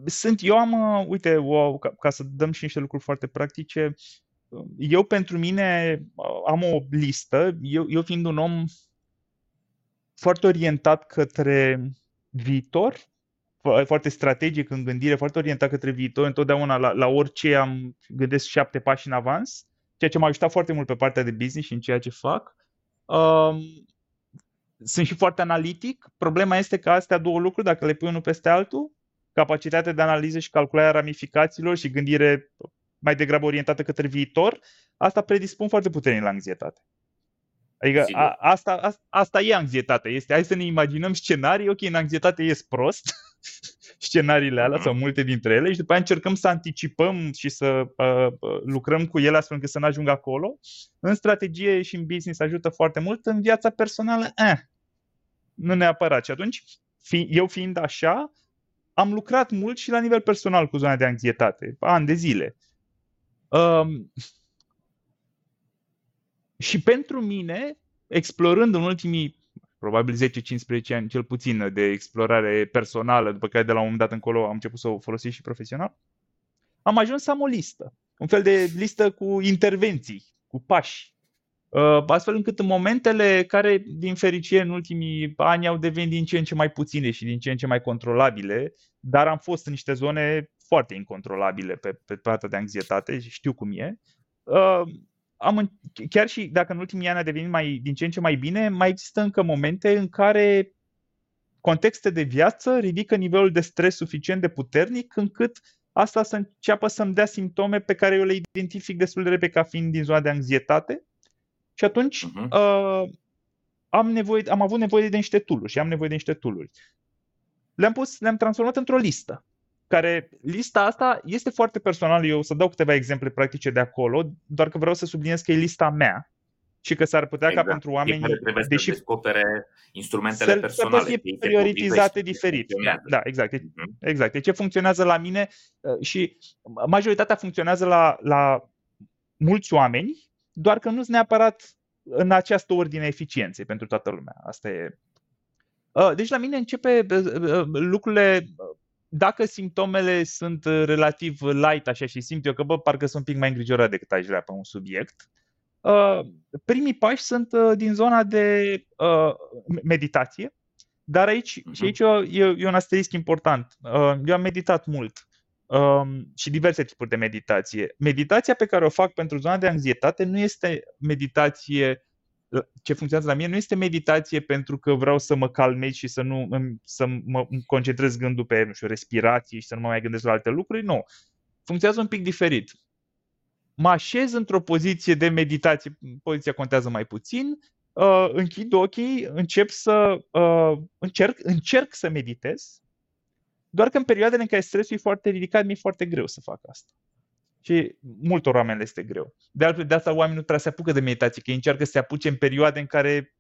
sunt, eu am, uh, uite, o, ca, ca să dăm și niște lucruri foarte practice, eu pentru mine am o listă, eu, eu fiind un om foarte orientat către viitor, foarte strategic în gândire, foarte orientat către viitor, întotdeauna la, la orice am gândesc șapte pași în avans, ceea ce m-a ajutat foarte mult pe partea de business și în ceea ce fac. Um, sunt și foarte analitic. Problema este că astea două lucruri, dacă le pui unul peste altul, capacitate de analiză și calculare a ramificațiilor și gândire mai degrabă orientată către viitor, asta predispun foarte puternic la anxietate. Adică a, asta, a, asta e anxietatea. Este, hai să ne imaginăm scenarii, ok, în anxietate ies prost, scenariile alea, sau multe dintre ele, și după aia încercăm să anticipăm și să uh, lucrăm cu ele astfel încât să nu ajungă acolo. În strategie și în business ajută foarte mult, în viața personală, eh, nu neapărat. Și atunci, fi, eu fiind așa, am lucrat mult și la nivel personal cu zona de anxietate, ani de zile. Um, și pentru mine, explorând în ultimii probabil 10-15 ani cel puțin de explorare personală, după care de la un moment dat încolo am început să o folosesc și profesional, am ajuns să am o listă. Un fel de listă cu intervenții, cu pași. Uh, astfel încât în momentele care, din fericire, în ultimii ani au devenit din ce în ce mai puține și din ce în ce mai controlabile, dar am fost în niște zone foarte incontrolabile pe, pe partea de anxietate și știu cum e. Uh, am, chiar și dacă în ultimii ani a devenit mai, din ce în ce mai bine, mai există încă momente în care contexte de viață ridică nivelul de stres suficient de puternic încât asta să înceapă să-mi dea simptome pe care eu le identific destul de repede ca fiind din zona de anxietate și atunci uh-huh. uh, am, nevoie, am avut nevoie de niște tool și am nevoie de niște tool Le-am pus, le-am transformat într-o listă care lista asta este foarte personală. Eu o să dau câteva exemple practice de acolo, doar că vreau să subliniez că e lista mea și că s-ar putea exact. ca pentru oameni, trebuie deși să descopere instrumentele să, personale, să fie prioritizate diferit. Da, da, exact. Uh-huh. Exact. Deci ce funcționează la mine uh, și majoritatea funcționează la, la mulți oameni, doar că nu sunt neapărat în această ordine eficienței pentru toată lumea. Asta e. Uh, deci la mine începe uh, lucrurile dacă simptomele sunt uh, relativ light așa și simt eu că bă, parcă sunt un pic mai îngrijorat decât aș vrea pe un subiect, uh, primii pași sunt uh, din zona de uh, meditație, dar aici, uh-huh. și aici e, e un asterisc important. Uh, eu am meditat mult um, și diverse tipuri de meditație. Meditația pe care o fac pentru zona de anxietate nu este meditație ce funcționează la mine nu este meditație pentru că vreau să mă calmez și să nu să mă concentrez gândul pe nu știu, respirație și să nu mă mai gândesc la alte lucruri. Nu. Funcționează un pic diferit. Mă așez într-o poziție de meditație, poziția contează mai puțin, uh, închid ochii, încep să uh, încerc, încerc să meditez, doar că în perioadele în care stresul e foarte ridicat, mi-e foarte greu să fac asta. Și multor oameni le este greu. De altfel, de asta oamenii nu trebuie să se apucă de meditație, că ei încearcă să se apuce în perioade în care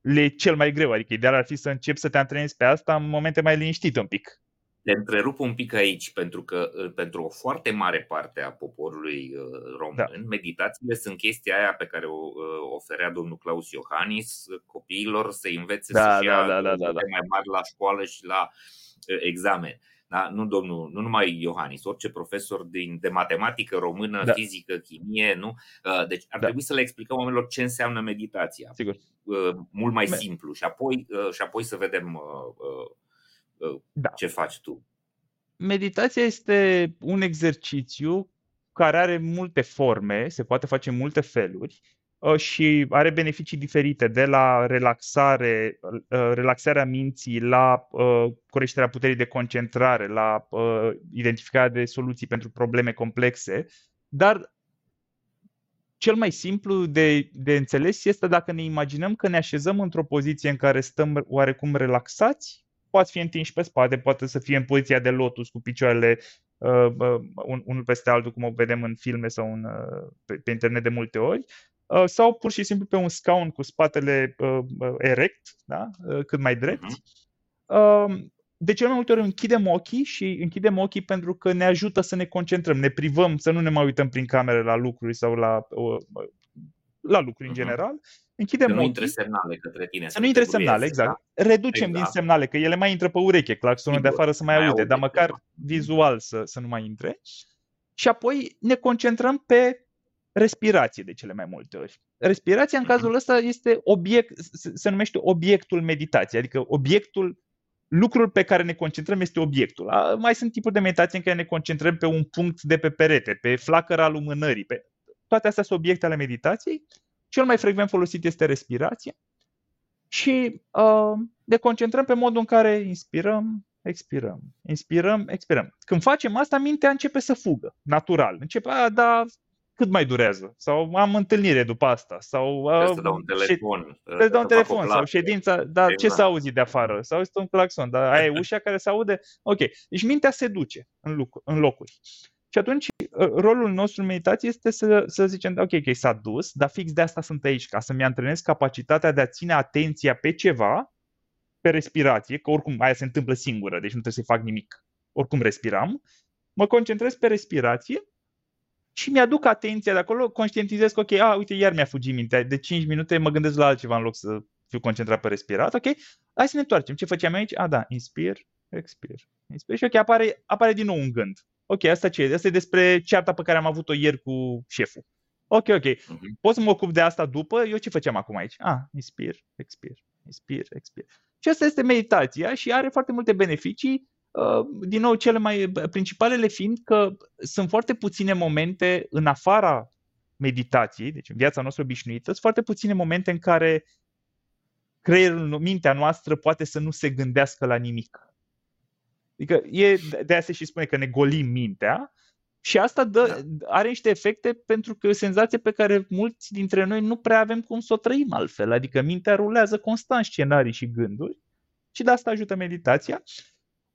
le e cel mai greu. Adică ideal ar fi să începi să te antrenezi pe asta în momente mai liniștite un pic. Te întrerup un pic aici, pentru că uh, pentru o foarte mare parte a poporului uh, român, da. meditațiile sunt chestia aia pe care o uh, oferea domnul Claus Iohannis copiilor să învețe da, să-și da, ia da, da, da, da. mai mari la școală și la examen. Da? Nu, domnul, nu numai Iohannis, orice profesor din, de matematică română, da. fizică, chimie, nu? Uh, deci ar da. trebui să le explicăm oamenilor ce înseamnă meditația. Sigur. Uh, mult mai Me- simplu și apoi, uh, și apoi să vedem da. ce faci tu. Meditația este un exercițiu care are multe forme, se poate face în multe feluri Uh, și are beneficii diferite, de la relaxare, uh, relaxarea minții, la uh, creșterea puterii de concentrare, la identificarea de soluții pentru probleme complexe, dar cel mai simplu de, de înțeles este dacă ne imaginăm că ne așezăm într-o poziție în care stăm oarecum relaxați, poate fi întinși pe spate, poate să fie în poziția de lotus cu picioarele uh, uh, unul peste altul, cum o vedem în filme sau în, uh, pe, pe internet de multe ori, Uh, sau pur și simplu pe un scaun cu spatele uh, uh, erect, da? cât mai drept. Uh-huh. De cel mai multe ori închidem ochii și închidem ochii pentru că ne ajută să ne concentrăm, ne privăm să nu ne mai uităm prin camere la lucruri sau la, la lucruri uh-huh. în general. Închidem să nu ochii. intre semnale către tine. Să nu intre semnale, exact. Da? Reducem exact. din semnale, că ele mai intră pe ureche, claxonul de afară să mai, mai aude, dar măcar da. vizual să, să nu mai intre. Și apoi ne concentrăm pe respirație de cele mai multe ori. Respirația în mhm. cazul ăsta este obiect, se numește obiectul meditației, adică obiectul, lucrul pe care ne concentrăm este obiectul. Mai sunt tipuri de meditație în care ne concentrăm pe un punct de pe perete, pe flacăra lumânării, pe... toate astea sunt obiecte ale meditației. Cel mai frecvent folosit este respirația și uh, ne concentrăm pe modul în care inspirăm, expirăm, inspirăm, expirăm. Când facem asta, mintea începe să fugă, natural. Începe, a, da, cât mai durează? Sau am întâlnire după asta? Sau trebuie să dau un telefon. Trebuie să dau un telefon sau ședința, dar exact. ce să auzi de afară? Sau este un claxon, dar aia e ușa care se aude? Ok, deci mintea se duce în, loc, în locuri. Și atunci ă, rolul nostru în meditație este să, să zicem, ok, ok, s-a dus, dar fix de asta sunt aici, ca să-mi antrenez capacitatea de a ține atenția pe ceva, pe respirație, că oricum aia se întâmplă singură, deci nu trebuie să-i fac nimic. Oricum respiram, mă concentrez pe respirație și mi-aduc atenția de acolo, conștientizez că, ok, a, uite, iar mi-a fugit mintea, de 5 minute mă gândesc la altceva în loc să fiu concentrat pe respirat, ok? Hai să ne întoarcem. Ce făceam aici? A, da, inspir, expir, inspir și ok, apare, apare din nou un gând. Ok, asta ce e? Asta e despre cearta pe care am avut-o ieri cu șeful. Ok, ok. Uh-huh. Pot să mă ocup de asta după? Eu ce făceam acum aici? Ah, inspir, expir, inspir, expir. Și asta este meditația și are foarte multe beneficii Uh, din nou, cele mai principalele fiind că sunt foarte puține momente în afara meditației, deci în viața noastră obișnuită, sunt foarte puține momente în care creierul, mintea noastră poate să nu se gândească la nimic. Adică e, de aia se și spune că ne golim mintea și asta dă, da. are niște efecte pentru că e o senzație pe care mulți dintre noi nu prea avem cum să o trăim altfel. Adică mintea rulează constant scenarii și gânduri și de asta ajută meditația.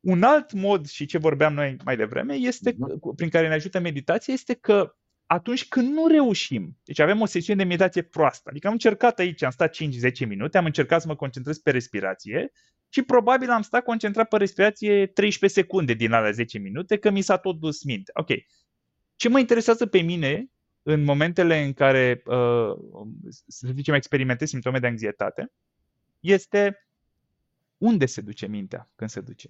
Un alt mod, și ce vorbeam noi mai devreme, este, mhm. prin care ne ajută meditația, este că atunci când nu reușim, deci avem o sesiune de meditație proastă, adică am încercat aici, am stat 5-10 minute, am încercat să mă concentrez pe respirație și probabil am stat concentrat pe respirație 13 secunde din alea 10 minute, că mi s-a tot dus minte. Ok. Ce mă interesează pe mine în momentele în care, uh, să zicem, experimentez simptome de anxietate, este unde se duce mintea când se duce.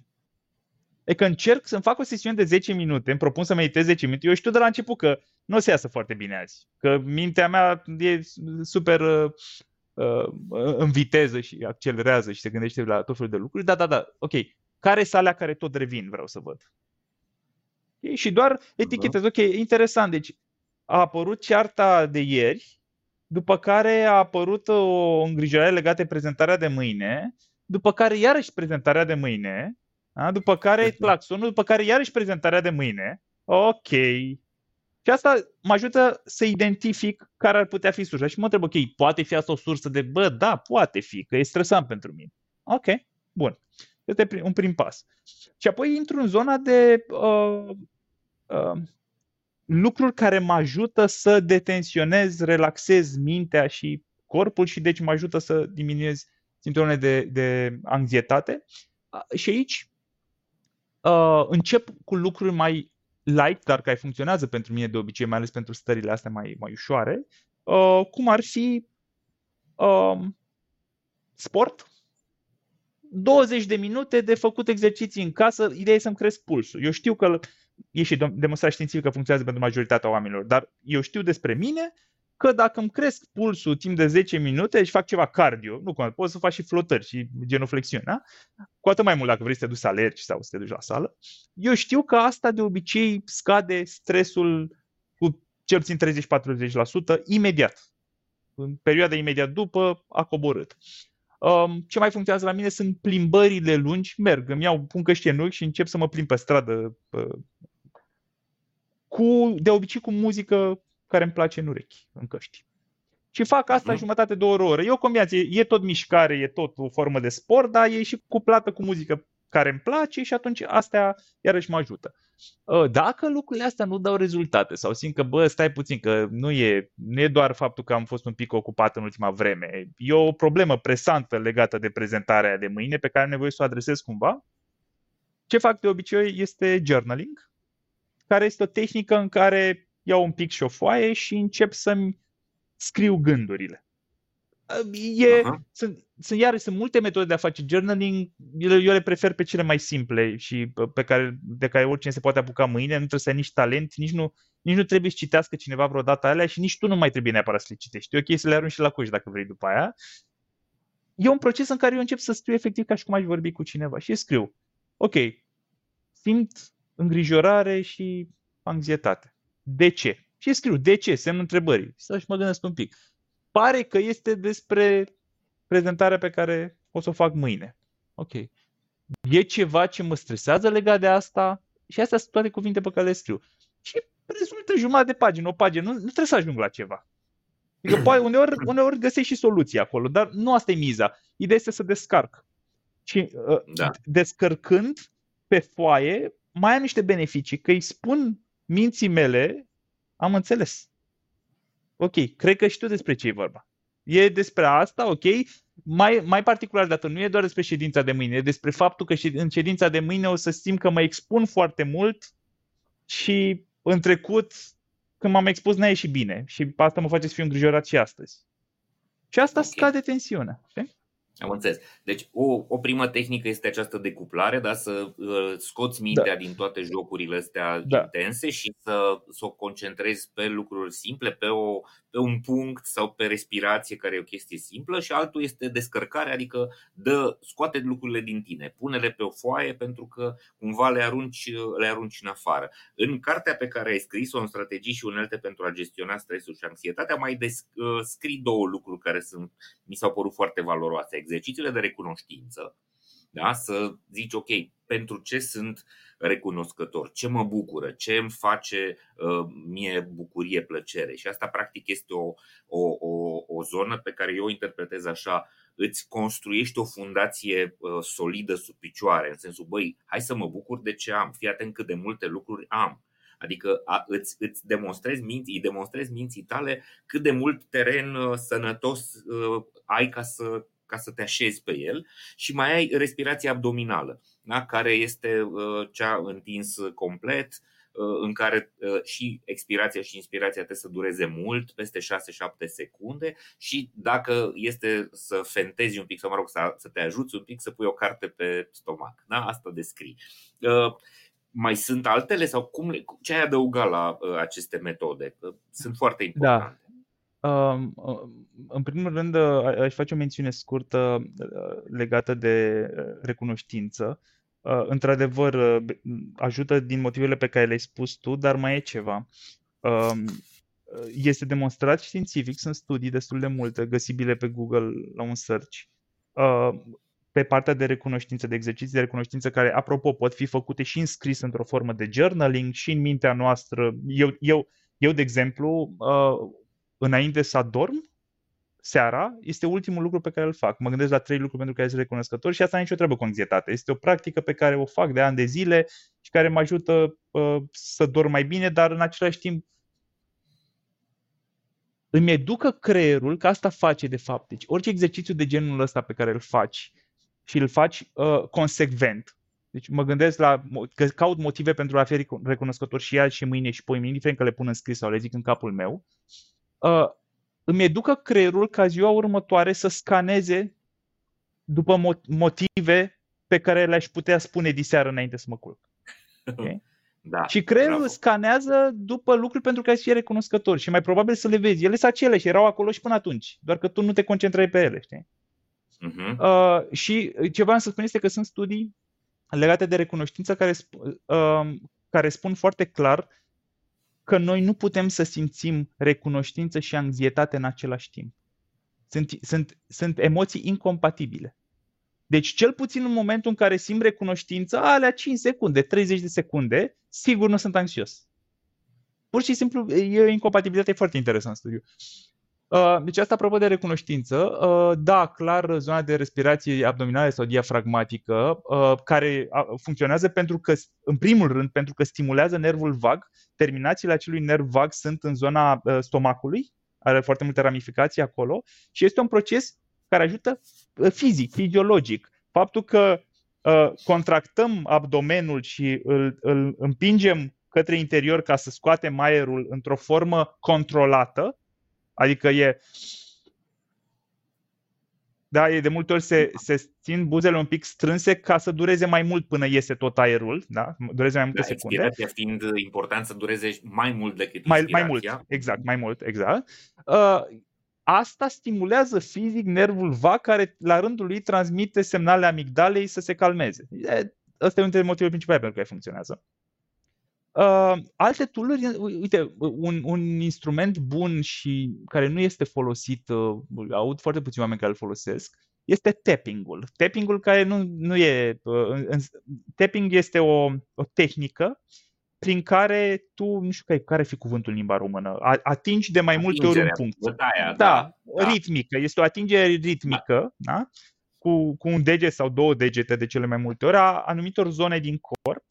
E că încerc să-mi fac o sesiune de 10 minute, îmi propun să meditez 10 minute. Eu știu de la început că nu o să iasă foarte bine azi. Că mintea mea e super uh, uh, în viteză și accelerează și se gândește la tot felul de lucruri. Da, da, da, ok. Care sunt alea care tot revin, vreau să văd. Okay? Și doar etichetez. Ok, interesant. Deci a apărut cearta de ieri, după care a apărut o îngrijorare legată de prezentarea de mâine, după care iarăși prezentarea de mâine, da? După care exact. claxonul, după care iarăși prezentarea de mâine. Ok. Și asta mă ajută să identific care ar putea fi sursa. Și mă întreb, ok, poate fi asta o sursă de, bă, da, poate fi, că e stresant pentru mine. Ok, bun. Este un prim pas. Și apoi intru în zona de uh, uh, lucruri care mă ajută să detensionez, relaxez mintea și corpul și deci mă ajută să diminuez simptomele de, de anxietate. Uh, și aici uh, încep cu lucruri mai light, dar care funcționează pentru mine de obicei, mai ales pentru stările astea mai, mai ușoare, uh, cum ar fi uh, sport, 20 de minute de făcut exerciții în casă, ideea e să-mi cresc pulsul. Eu știu că e și demonstrat științific că funcționează pentru majoritatea oamenilor, dar eu știu despre mine că dacă îmi cresc pulsul timp de 10 minute și fac ceva cardio, nu cum, poți să faci și flotări și genuflexiuni, da? cu atât mai mult dacă vrei să te duci să alergi sau să te duci la sală, eu știu că asta de obicei scade stresul cu cel puțin 30-40% imediat. În perioada imediat după a coborât. Um, ce mai funcționează la mine sunt plimbările lungi, merg, îmi iau, pun căști în și încep să mă plimb pe stradă pe, cu, de obicei cu muzică care îmi place în urechi, în căști. Și fac asta uh-huh. jumătate de oră, oră. E o combinație, e tot mișcare, e tot o formă de sport, dar e și cuplată cu muzică care îmi place și atunci astea iarăși mă ajută. Ă, dacă lucrurile astea nu dau rezultate sau simt că, bă, stai puțin, că nu e, nu e doar faptul că am fost un pic ocupat în ultima vreme, e o problemă presantă legată de prezentarea de mâine pe care am nevoie să o adresez cumva, ce fac de obicei este journaling, care este o tehnică în care iau un pic și o foaie și încep să-mi scriu gândurile. E, uh-huh. sunt, sunt, iar, sunt multe metode de a face journaling, eu, eu le prefer pe cele mai simple și pe care, de care oricine se poate apuca mâine, nu trebuie să ai nici talent, nici nu, nici nu trebuie să citească cineva vreodată alea și nici tu nu mai trebuie neapărat să le citești. E ok să le arunci și la coș dacă vrei după aia. E un proces în care eu încep să scriu efectiv ca și cum aș vorbi cu cineva și scriu. Ok, simt îngrijorare și anxietate. De ce? Și scriu, de ce? Semn întrebării. Să și mă gândesc un pic. Pare că este despre prezentarea pe care o să o fac mâine. Ok. e ceva ce mă stresează legat de asta și astea sunt toate cuvinte pe care le scriu. Și rezultă jumătate de pagină, o pagină, nu, nu trebuie să ajung la ceva. Adică poate uneori, uneori găsești și soluții acolo, dar nu asta e miza. Ideea este să descarc. Și uh, da. descărcând pe foaie, mai am niște beneficii, că îi spun minții mele, am înțeles. Ok, cred că știu despre ce e vorba. E despre asta, ok? Mai, mai particular dată, nu e doar despre ședința de mâine, e despre faptul că în ședința de mâine o să simt că mă expun foarte mult și în trecut, când m-am expus, n-a ieșit bine. Și asta mă face să fiu îngrijorat și astăzi. Și asta okay. scade tensiunea. Știi? Am înțeles. Deci o, o primă tehnică este această decuplare, da? să uh, scoți mintea da. din toate jocurile astea da. intense și să, să o concentrezi pe lucruri simple, pe, o, pe un punct sau pe respirație, care e o chestie simplă, și altul este descărcare, adică dă, scoate lucrurile din tine, pune-le pe o foaie pentru că cumva le arunci, le arunci în afară. În cartea pe care ai scris-o, în strategii și unelte pentru a gestiona stresul și anxietatea, mai descrii uh, două lucruri care sunt, mi s-au părut foarte valoroase exercițiile de recunoștință, da? să zici, ok, pentru ce sunt recunoscător, ce mă bucură, ce îmi face uh, mie bucurie, plăcere. Și asta, practic, este o, o, o, o zonă pe care eu o interpretez așa, îți construiești o fundație uh, solidă sub picioare, în sensul, băi, hai să mă bucur de ce am, fii atent cât de multe lucruri am. Adică a, îți, îți demonstrezi minții, îi demonstrezi minții tale cât de mult teren uh, sănătos uh, ai ca să ca să te așezi pe el și mai ai respirația abdominală, da? care este uh, cea întins complet, uh, în care uh, și expirația și inspirația trebuie să dureze mult, peste 6-7 secunde și dacă este să fentezi un pic, sau mă rog, să, să te ajuți un pic, să pui o carte pe stomac. Da? Asta descrii. Mai sunt altele sau cum, ce ai adăugat la aceste metode? Sunt foarte da. importante. Da. Um, în primul rând, uh, aș face o mențiune scurtă uh, legată de uh, recunoștință. Într-adevăr, ajută din motivele pe care le-ai spus tu, dar mai e ceva. Um, este demonstrat științific, sunt studii destul de multe, găsibile pe Google la un search, pe partea de recunoștință, de exerciții de recunoștință, care, apropo, pot fi făcute și înscris într-o formă de journaling și în mintea noastră. Eu, eu, eu de exemplu, înainte să adorm, seara, este ultimul lucru pe care îl fac. Mă gândesc la trei lucruri pentru care sunt recunoscător și asta nicio treabă cu anxietate. Este o practică pe care o fac de ani de zile și care mă ajută uh, să dorm mai bine, dar în același timp îmi educă creierul că asta face de fapt. Deci orice exercițiu de genul ăsta pe care îl faci și îl faci uh, consecvent, deci mă gândesc la, că caut motive pentru a fi recunoscător și azi și mâine și poimine, indiferent că le pun în scris sau le zic în capul meu, uh, îmi educă creierul ca ziua următoare să scaneze după motive pe care le-aș putea spune diseară înainte să mă culc. Okay? Da, și creierul bravo. scanează după lucruri pentru care să fie recunoscător și mai probabil să le vezi. Ele sunt aceleași, erau acolo și până atunci, doar că tu nu te concentrai pe ele. Știi? Uh-huh. Uh, și ce vreau să spun este că sunt studii legate de recunoștință care, sp- uh, care spun foarte clar că noi nu putem să simțim recunoștință și anxietate în același timp. Sunt, sunt, sunt emoții incompatibile. Deci, cel puțin în momentul în care simt recunoștință, alea 5 secunde, 30 de secunde, sigur nu sunt anxios. Pur și simplu, e o incompatibilitate foarte interesantă în studiu. Uh, deci asta apropo de recunoștință, uh, da, clar, zona de respirație abdominală sau diafragmatică, uh, care funcționează pentru că, în primul rând, pentru că stimulează nervul vag. Terminațiile acelui nerv vag sunt în zona stomacului, are foarte multe ramificații acolo și este un proces care ajută fizic, fiziologic. Faptul că contractăm abdomenul și îl, îl împingem către interior ca să scoatem aerul într-o formă controlată, Adică e... Da, e de multe ori se, se țin buzele un pic strânse ca să dureze mai mult până iese tot aerul, da? Dureze mai multe da, secunde. Expirația fiind important să dureze mai mult decât mai, mai mult, exact, mai mult, exact. Uh, asta stimulează fizic nervul vag care la rândul lui transmite semnale amigdalei să se calmeze. Asta e unul dintre motivele principale pentru care funcționează. Uh, alte tool uite, un, un instrument bun și care nu este folosit, uh, aud foarte puțini oameni care îl folosesc, este tapping-ul. Tapping-ul care nu, nu e... Uh, tapping este o, o tehnică prin care tu, nu știu care, care fi cuvântul în limba română, atingi de mai multe ori un punct. Bătaia, da, da, ritmică. Este o atingere ritmică, da. Da? Cu, cu un deget sau două degete de cele mai multe ori a anumitor zone din corp.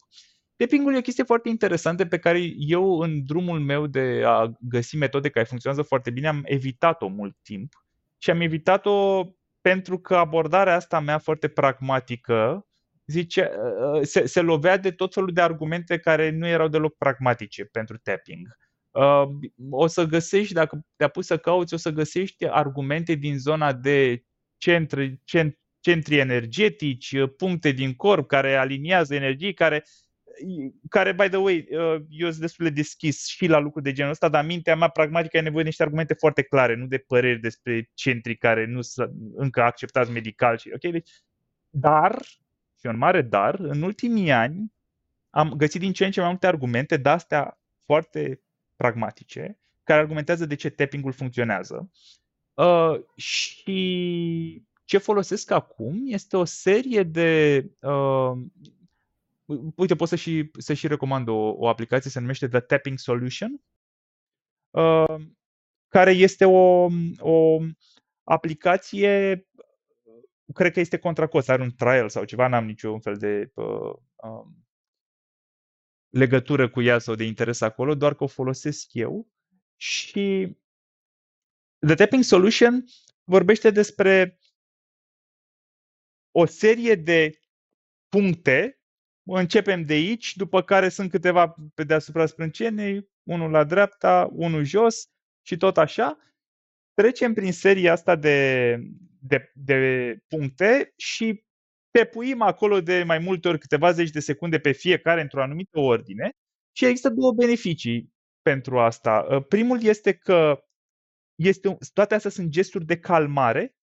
Tapping-ul e o chestie foarte interesantă pe care eu în drumul meu de a găsi metode care funcționează foarte bine am evitat-o mult timp și am evitat-o pentru că abordarea asta mea foarte pragmatică zice, uh, se, se lovea de tot felul de argumente care nu erau deloc pragmatice pentru tapping. Uh, o să găsești, dacă te pus să cauți, o să găsești argumente din zona de centri, centri energetici, puncte din corp care aliniază energii, care care, by the way, uh, eu sunt destul de deschis și la lucruri de genul ăsta, dar mintea mea pragmatică are nevoie de niște argumente foarte clare, nu de păreri despre centri care nu sunt încă acceptați medical. Și, okay? deci, dar, și un mare dar, în ultimii ani am găsit din ce în ce mai multe argumente de astea foarte pragmatice, care argumentează de ce tapping-ul funcționează. Uh, și ce folosesc acum este o serie de uh, uite, pot să și, să și recomand o, o aplicație, se numește The Tapping Solution, uh, care este o, o aplicație, cred că este contra cost, are un trial sau ceva, n-am niciun fel de uh, um, legătură cu ea sau de interes acolo, doar că o folosesc eu și The Tapping Solution vorbește despre o serie de puncte Începem de aici, după care sunt câteva pe deasupra sprâncenei, unul la dreapta, unul jos și tot așa. Trecem prin seria asta de, de, de puncte și puim acolo de mai multe ori câteva zeci de secunde pe fiecare într-o anumită ordine și există două beneficii pentru asta. Primul este că este, toate astea sunt gesturi de calmare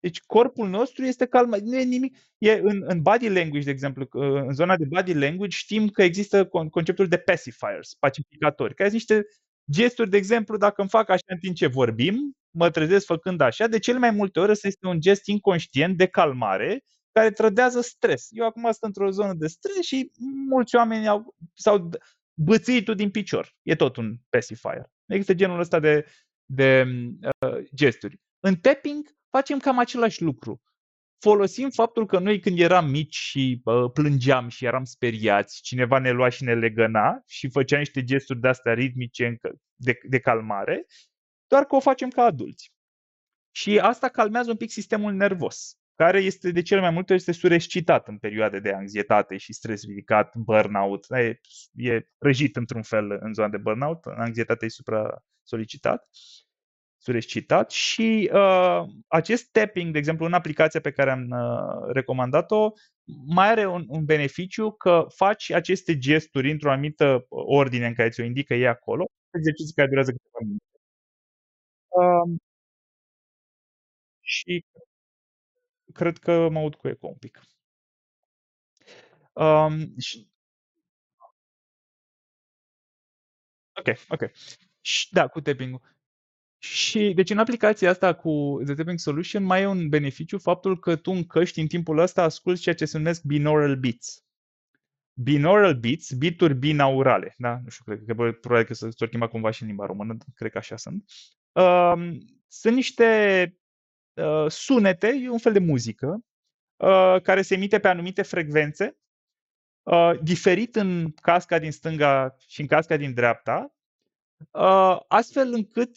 deci corpul nostru este calm, nu e nimic. E în, în body language, de exemplu, în zona de body language știm că există conceptul de pacifiers, pacificatori, care sunt niște gesturi, de exemplu, dacă îmi fac așa în timp ce vorbim, mă trezesc făcând așa, de cel mai multe ori este un gest inconștient de calmare care trădează stres. Eu acum sunt într-o zonă de stres și mulți oameni au, s-au bățâit din picior. E tot un pacifier. Există genul ăsta de, de uh, gesturi. În tapping facem cam același lucru. Folosim faptul că noi când eram mici și uh, plângeam și eram speriați, cineva ne lua și ne legăna și făcea niște gesturi de-astea ritmice de, de calmare, doar că o facem ca adulți. Și asta calmează un pic sistemul nervos, care este de cel mai multe ori este surescitat în perioade de anxietate și stres ridicat, burnout. E, e răjit într-un fel în zona de burnout, anxietatea e supra-solicitat surescitat și uh, acest tapping, de exemplu, în aplicația pe care am uh, recomandat-o, mai are un, un beneficiu că faci aceste gesturi într-o anumită ordine în care ți-o indică ei acolo, exerciții care durează câteva minute. Uh, și cred că mă aud cu eco un pic. Um, și... Ok, ok. Și, da, cu tapping-ul. Și deci în aplicația asta cu The Tapping Solution mai e un beneficiu faptul că tu în căști în timpul ăsta asculti ceea ce se numesc binaural beats. Binaural beats, bituri binaurale, da? Nu știu, cred că probabil că se s chema cumva și în limba română, cred că așa sunt. Uh, sunt niște uh, sunete, e un fel de muzică, uh, care se emite pe anumite frecvențe, uh, diferit în casca din stânga și în casca din dreapta, uh, astfel încât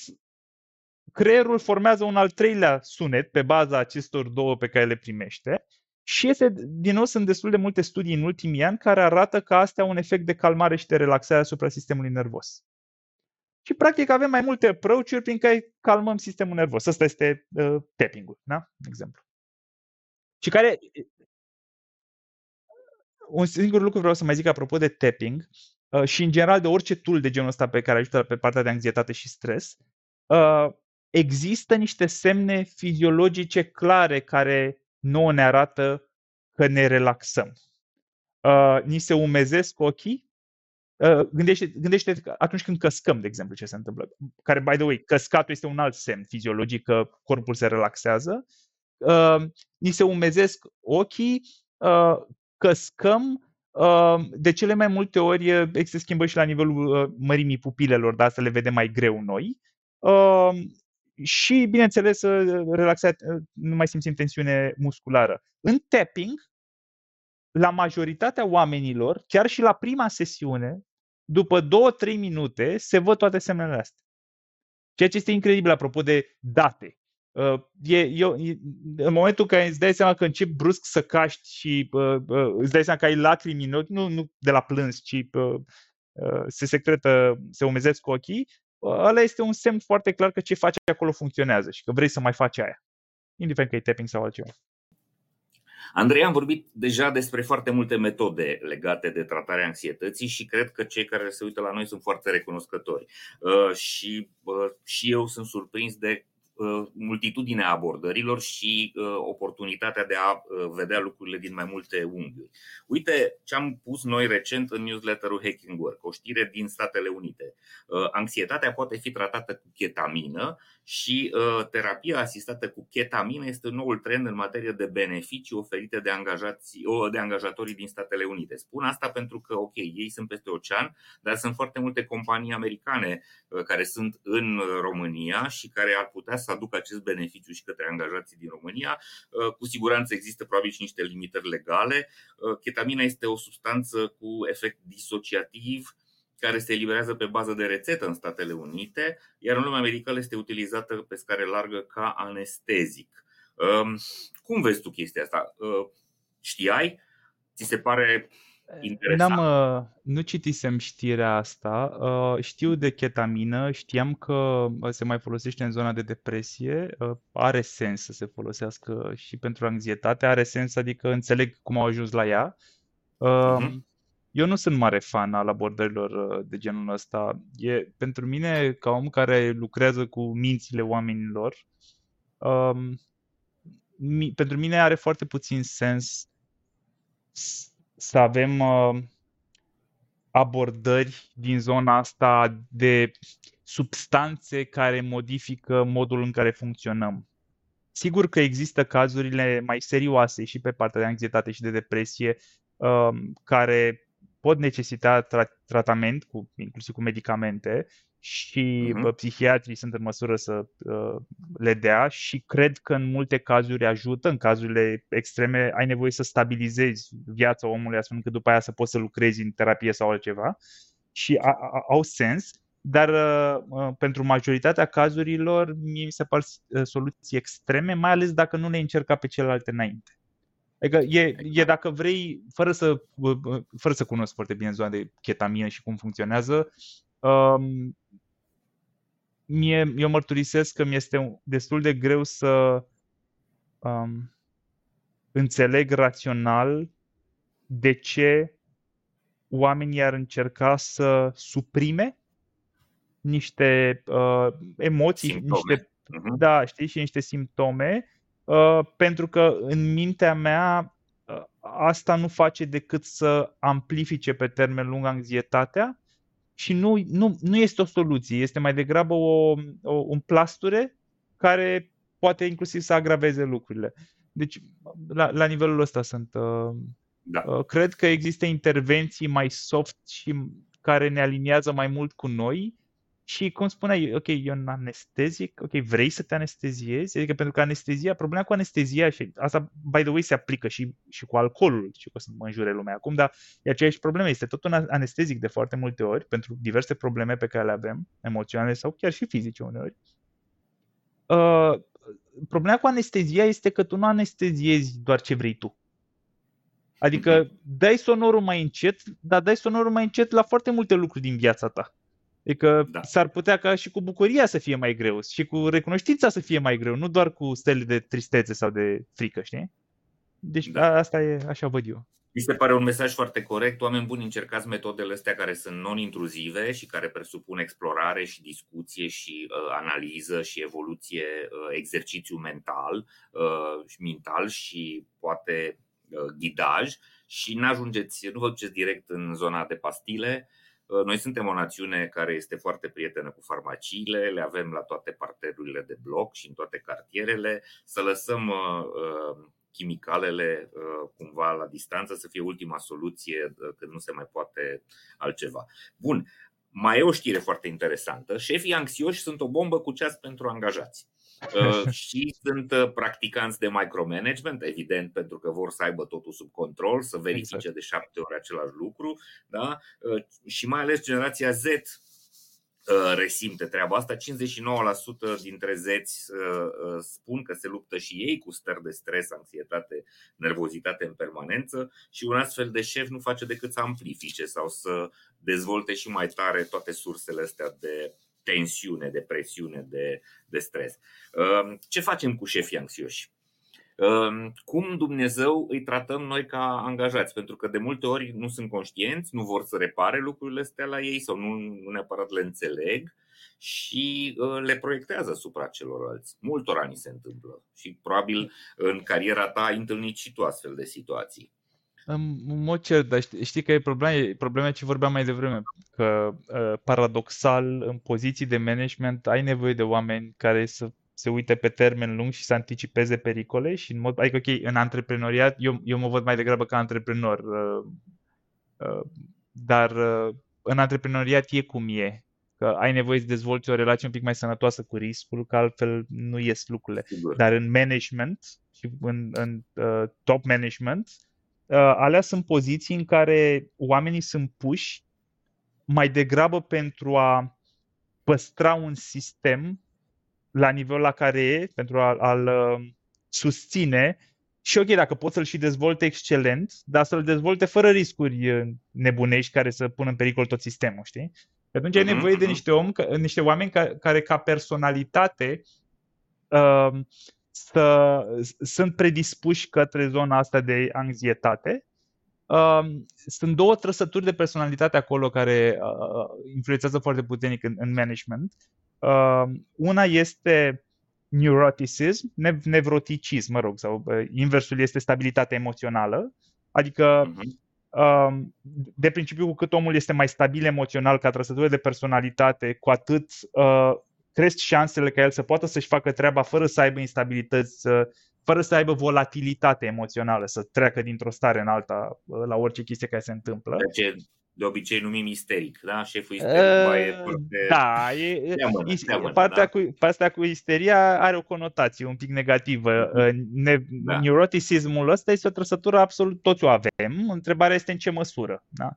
creierul formează un al treilea sunet pe baza acestor două pe care le primește și este, din nou, sunt destul de multe studii în ultimii ani care arată că astea au un efect de calmare și de relaxare asupra sistemului nervos. Și, practic, avem mai multe approach-uri prin care calmăm sistemul nervos. Asta este uh, tapping-ul, da? exemplu. Și care... Un singur lucru vreau să mai zic apropo de tapping uh, și, în general, de orice tool de genul ăsta pe care ajută pe partea de anxietate și stres. Uh, există niște semne fiziologice clare care nouă ne arată că ne relaxăm. Uh, ni se umezesc ochii. Uh, gândește, gândește atunci când căscăm, de exemplu, ce se întâmplă. Care, by the way, căscatul este un alt semn fiziologic că corpul se relaxează. uh, ni se umezesc ochii, uh, căscăm, uh, de cele mai multe ori există schimbări și la nivelul uh, mărimii pupilelor, dar să le vedem mai greu noi. Uh, și, bineînțeles, relaxat, nu mai simțim tensiune musculară. În tapping, la majoritatea oamenilor, chiar și la prima sesiune, după 2-3 minute, se văd toate semnele astea. Ceea ce este incredibil apropo de date. Uh, e, e, în momentul în care îți dai seama că începi brusc să caști și uh, uh, îți dai seama că ai lacrimi în ochi, nu, nu de la plâns, ci uh, uh, se secretă, se umezesc ochii, uh, ăla este un semn foarte clar că ce faci acolo funcționează și că vrei să mai faci aia. Indiferent că e tapping sau altceva. Andrei, am vorbit deja despre foarte multe metode legate de tratarea anxietății și cred că cei care se uită la noi sunt foarte recunoscători. Uh, și, uh, și eu sunt surprins de Uh, multitudinea abordărilor și uh, oportunitatea de a uh, vedea lucrurile din mai multe unghiuri. Uite ce am pus noi recent în newsletterul Hacking Work, o știre din Statele Unite. Anxietatea poate fi tratată cu ketamină și terapia asistată cu ketamină este noul trend în materie de beneficii oferite de, angajați, de angajatorii din Statele Unite. Spun asta pentru că, ok, ei sunt peste ocean, dar sunt foarte multe companii americane care sunt în România și care ar putea să aducă acest beneficiu și către angajații din România. Uh, cu siguranță există probabil și niște limitări legale. Uh, ketamina este o substanță cu efect disociativ care se eliberează pe bază de rețetă în Statele Unite, iar în lumea medicală este utilizată pe scară largă ca anestezic. Um, cum vezi tu chestia asta? Uh, știai? Ți se pare Interesant. N-am, uh, nu citisem știrea asta. Uh, știu de ketamină, știam că uh, se mai folosește în zona de depresie. Are sens să se folosească și pentru anxietate. Are sens, adică înțeleg cum au ajuns la ea. Uh-huh. Eu nu sunt mare fan al abordărilor de genul ăsta. E, pentru mine, ca om care lucrează cu mințile oamenilor, um, mi, pentru mine are foarte puțin sens să avem uh, abordări din zona asta de substanțe care modifică modul în care funcționăm. Sigur că există cazurile mai serioase și pe partea de anxietate și de depresie uh, care pot necesita tra- tratament, cu, inclusiv cu medicamente, și uh-huh. psihiatrii sunt în măsură să uh, le dea și cred că în multe cazuri ajută, în cazurile extreme ai nevoie să stabilizezi viața omului astfel încât după aia să poți să lucrezi în terapie sau altceva și a, a, au sens, dar uh, uh, pentru majoritatea cazurilor mie mi se par uh, soluții extreme, mai ales dacă nu le încerca pe celelalte înainte. Adică e, e dacă vrei, fără să, uh, uh, fără să cunosc foarte bine zona de ketamină și cum funcționează, um, mie, eu mărturisesc că mi este destul de greu să um, înțeleg rațional de ce oamenii ar încerca să suprime niște uh, emoții, simptome. niște, uh-huh. da, știi, și niște simptome, uh, pentru că în mintea mea uh, asta nu face decât să amplifice pe termen lung anxietatea și nu, nu, nu este o soluție, este mai degrabă o, o, un plasture care poate inclusiv să agraveze lucrurile. Deci, la, la nivelul ăsta sunt. Uh, da. uh, cred că există intervenții mai soft și care ne aliniază mai mult cu noi și cum spuneai, ok, e un anestezic, ok, vrei să te anesteziezi? Adică pentru că anestezia, problema cu anestezia, și asta, by the way, se aplică și, și cu alcoolul, și că o să mă înjure lumea acum, dar e aceeași problemă, este tot un anestezic de foarte multe ori, pentru diverse probleme pe care le avem, emoționale sau chiar și fizice uneori. Uh, problema cu anestezia este că tu nu anesteziezi doar ce vrei tu. Adică mhm. dai sonorul mai încet, dar dai sonorul mai încet la foarte multe lucruri din viața ta. Adică da. s-ar putea ca și cu bucuria să fie mai greu și cu recunoștința să fie mai greu, nu doar cu stele de tristețe sau de frică, știi? Deci da. asta e, așa văd eu. Mi se pare un mesaj foarte corect. Oameni buni, încercați metodele astea care sunt non-intruzive și care presupun explorare și discuție și uh, analiză și evoluție, uh, exercițiu mental, uh, mental și poate uh, ghidaj și nu ajungeți, nu vă duceți direct în zona de pastile, Noi suntem o națiune care este foarte prietenă cu farmaciile, le avem la toate parterurile de bloc și în toate cartierele. Să lăsăm chimicalele cumva la distanță să fie ultima soluție când nu se mai poate altceva. Bun, mai e o știre foarte interesantă. Șefii anxioși sunt o bombă cu ceas pentru angajați. Uh, și sunt uh, practicanți de micromanagement, evident, pentru că vor să aibă totul sub control, să verifice exact. de șapte ori același lucru. Da? Uh, și mai ales generația Z resimte treaba asta. 59% dintre zeți spun că se luptă și ei cu stări de stres, anxietate, nervozitate în permanență și un astfel de șef nu face decât să amplifice sau să dezvolte și mai tare toate sursele astea de tensiune, de presiune, de, de stres. Ehm, ce facem cu șefii anxioși? Ehm, cum Dumnezeu îi tratăm noi ca angajați? Pentru că de multe ori nu sunt conștienți, nu vor să repare lucrurile astea la ei sau nu, nu neapărat le înțeleg și ă, le proiectează asupra celorlalți. Multor ani se întâmplă și probabil în cariera ta ai întâlnit și tu astfel de situații. În mod cert, dar știi, știi că e problema, e problema ce vorbeam mai devreme, că uh, paradoxal în poziții de management ai nevoie de oameni care să se uite pe termen lung și să anticipeze pericole și în mod, adică ok, în antreprenoriat eu, eu mă văd mai degrabă ca antreprenor, uh, uh, dar uh, în antreprenoriat e cum e, că ai nevoie să dezvolți o relație un pic mai sănătoasă cu riscul, că altfel nu ies lucrurile. Sigur. Dar în management și în, în uh, top management, Uh, alea sunt poziții în care oamenii sunt puși mai degrabă pentru a păstra un sistem la nivelul la care e, pentru a, a-l uh, susține și ok, dacă pot să-l și dezvolte excelent, dar să-l dezvolte fără riscuri uh, nebunești care să pună în pericol tot sistemul, știi? Și atunci ai mhm, nevoie de mhm. niște, om, niște oameni care ca personalitate uh, să, sunt predispuși către zona asta de anxietate. Um, sunt două trăsături de personalitate acolo care uh, influențează foarte puternic în, în management. Um, una este neuroticism, nev- nevroticism, mă rog, sau uh, inversul este stabilitatea emoțională. Adică, uh-huh. de principiu, cu cât omul este mai stabil emoțional ca trăsătură de personalitate, cu atât uh, cresc șansele ca el să poată să-și facă treaba fără să aibă instabilități, fără să aibă volatilitate emoțională, să treacă dintr-o stare în alta la orice chestie care se întâmplă. ce de obicei numim isteric, da? Șeful isteric uh, e foarte... Da, e, teamănă, teamănă, partea, da? Cu, partea cu isteria are o conotație un pic negativă. Mhm. Ne, da. Neuroticismul ăsta este o trăsătură absolut, toți o avem. Întrebarea este în ce măsură. Da?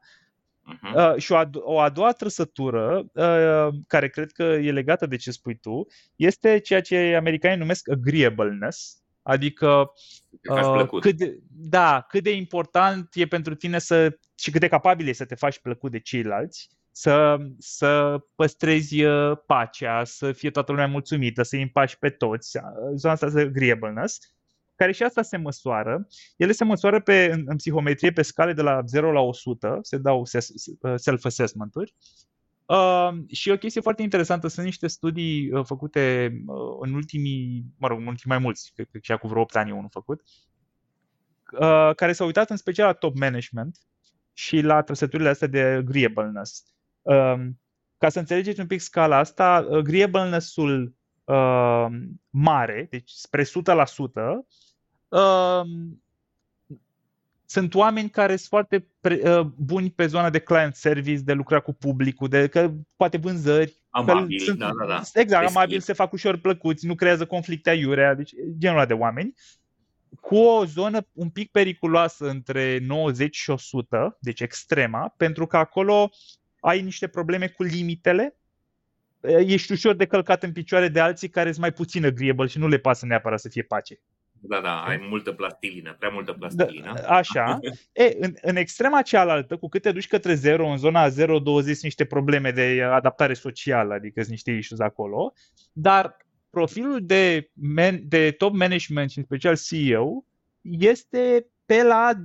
Uh-huh. Uh, și o a, o a doua trăsătură, uh, care cred că e legată de ce spui tu, este ceea ce americanii numesc agreeableness, adică uh, cât de, da, cât de important e pentru tine să și cât de capabil e să te faci plăcut de ceilalți, să, să păstrezi uh, pacea, să fie toată lumea mulțumită, să îi împași pe toți, uh, zona asta de agreeableness care și asta se măsoară. Ele se măsoară pe, în, în psihometrie pe scale de la 0 la 100, se dau self-assessment-uri. Uh, și o chestie foarte interesantă, sunt niște studii uh, făcute uh, în ultimii, mă rog, în ultimii mai mulți, cred că și cu vreo 8 ani unul făcut, uh, care s-au uitat în special la top management și la trăsăturile astea de agreeableness. Uh, ca să înțelegeți un pic scala asta, agreeableness-ul uh, mare, deci spre 100%, uh, sunt oameni care sunt foarte pre, uh, buni pe zona de client service, de lucra cu publicul, de că poate vânzări. Amabil, sunt, da, da, da. Exact, amabil, se fac ușor plăcuți, nu creează conflicte aiurea, deci genul ăla de oameni. Cu o zonă un pic periculoasă între 90 și 100, deci extrema, pentru că acolo ai niște probleme cu limitele ești ușor de călcat în picioare de alții care sunt mai puțin agreeable și nu le pasă neapărat să fie pace. Da, da, ai multă plastilină, prea multă plastilină. Da, așa. e, în, în extrema cealaltă, cu cât te duci către 0, în zona 0-20 sunt niște probleme de adaptare socială, adică sunt niște issues acolo, dar profilul de, man, de top management și în special CEO este pe la 20-25%.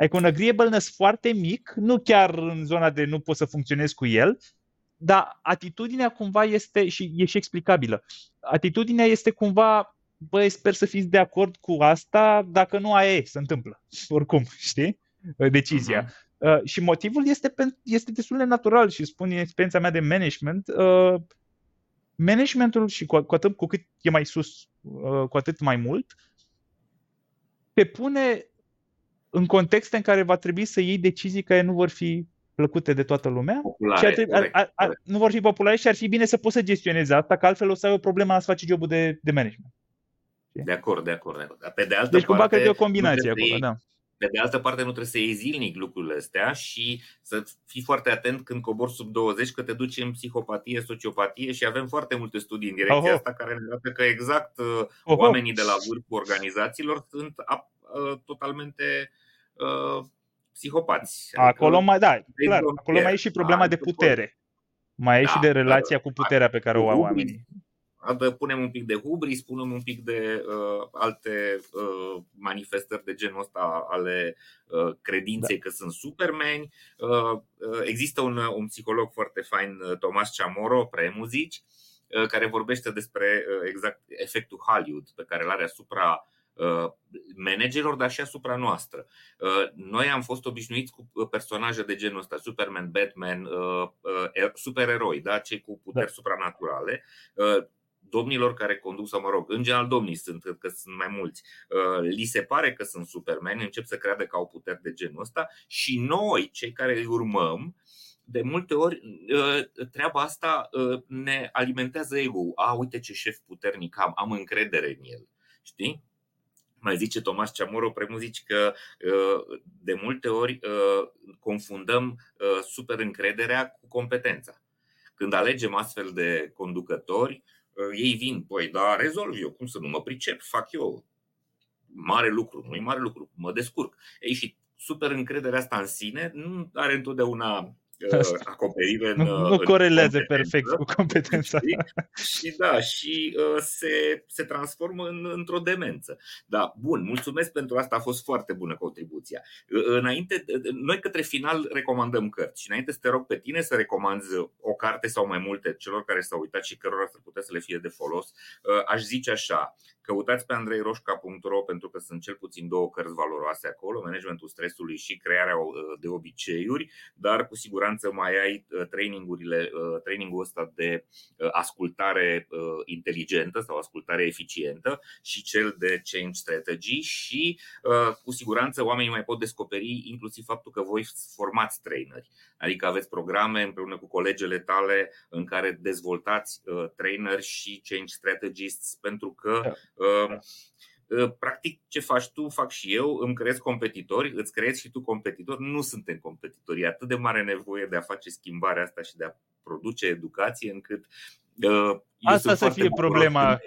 Adică un agreeableness foarte mic, nu chiar în zona de nu poți să funcționezi cu el, dar atitudinea cumva este, și e și explicabilă, atitudinea este cumva, băi, sper să fiți de acord cu asta, dacă nu aia e, se întâmplă, oricum, știi, decizia. Uh-huh. Uh, și motivul este, este destul de natural și spun în experiența mea de management. Uh, managementul și cu, cu atât cu cât e mai sus, uh, cu atât mai mult, te pune în contexte în care va trebui să iei decizii care nu vor fi plăcute de toată lumea populare, și ar trebui, ar, ar, ar, nu vor fi populare și ar fi bine să poți să gestionezi asta, că altfel o să ai o problemă să faci jobul de, de management. De acord, de acord, de acord. Pe de altă deci cumva parte, cred că e o combinație acolo, da. Pe de altă parte, nu trebuie să iei zilnic lucrurile astea și să fii foarte atent când cobori sub 20 că te duci în psihopatie, sociopatie și avem foarte multe studii în direcția Oho. asta care ne arată că exact uh, Oho. oamenii de la vârful organizațiilor sunt uh, totalmente uh, psihopați. Acolo adică mai, da, clar, acolo mai e și problema de putere. Mai e da, și de relația cu puterea pe care o au oamenii punem un pic de hubris, punem un pic de uh, alte uh, manifestări de genul ăsta ale uh, credinței da. că sunt supermeni. Uh, uh, există un, un psiholog foarte fain, uh, Tomas Chamorro, premuzici, uh, care vorbește despre uh, exact efectul Hollywood pe care îl are asupra uh, managerilor, dar și asupra noastră. Noi am fost obișnuiți cu personaje de genul ăsta, Superman, Batman, supereroi, da? cei cu puteri da. supranaturale domnilor care conduc, sau mă rog, în general domnii sunt, că sunt mai mulți, uh, li se pare că sunt supermeni, încep să creadă că au puteri de genul ăsta și noi, cei care îi urmăm, de multe ori uh, treaba asta uh, ne alimentează ego. A, uite ce șef puternic am, am încredere în el. Știi? Mai zice Tomas Ceamoro, premuzici că de multe ori confundăm super încrederea cu competența. Când alegem astfel de conducători, ei vin, păi, dar rezolv eu, cum să nu mă pricep, fac eu. Mare lucru, nu e mare lucru, mă descurc. Ei, și super încrederea asta în sine nu are întotdeauna uh, acoperire în, nu, nu în corelează perfect cu competența. Și, și da, și uh, se, se transformă în, într-o demență. Da, bun, mulțumesc pentru asta, a fost foarte bună contribuția. Uh, înainte, noi către final recomandăm cărți și înainte să te rog pe tine să recomanzi o carte sau mai multe celor care s-au uitat și cărora să putea să le fie de folos, uh, aș zice așa, Căutați pe andreiroșca.ro pentru că sunt cel puțin două cărți valoroase acolo, managementul stresului și crearea uh, de obiceiuri, dar cu siguranță mai ai uh, trainingurile, uh, trainingul ăsta de ascultare inteligentă sau ascultare eficientă și cel de change strategy și cu siguranță oamenii mai pot descoperi inclusiv faptul că voi formați traineri, adică aveți programe împreună cu colegele tale în care dezvoltați traineri și change strategists pentru că da. Uh, uh, practic, ce faci tu, fac și eu, îmi creez competitori, îți creezi și tu competitori, nu suntem competitori. E atât de mare nevoie de a face schimbarea asta și de a produce educație încât uh, Asta să fie problema.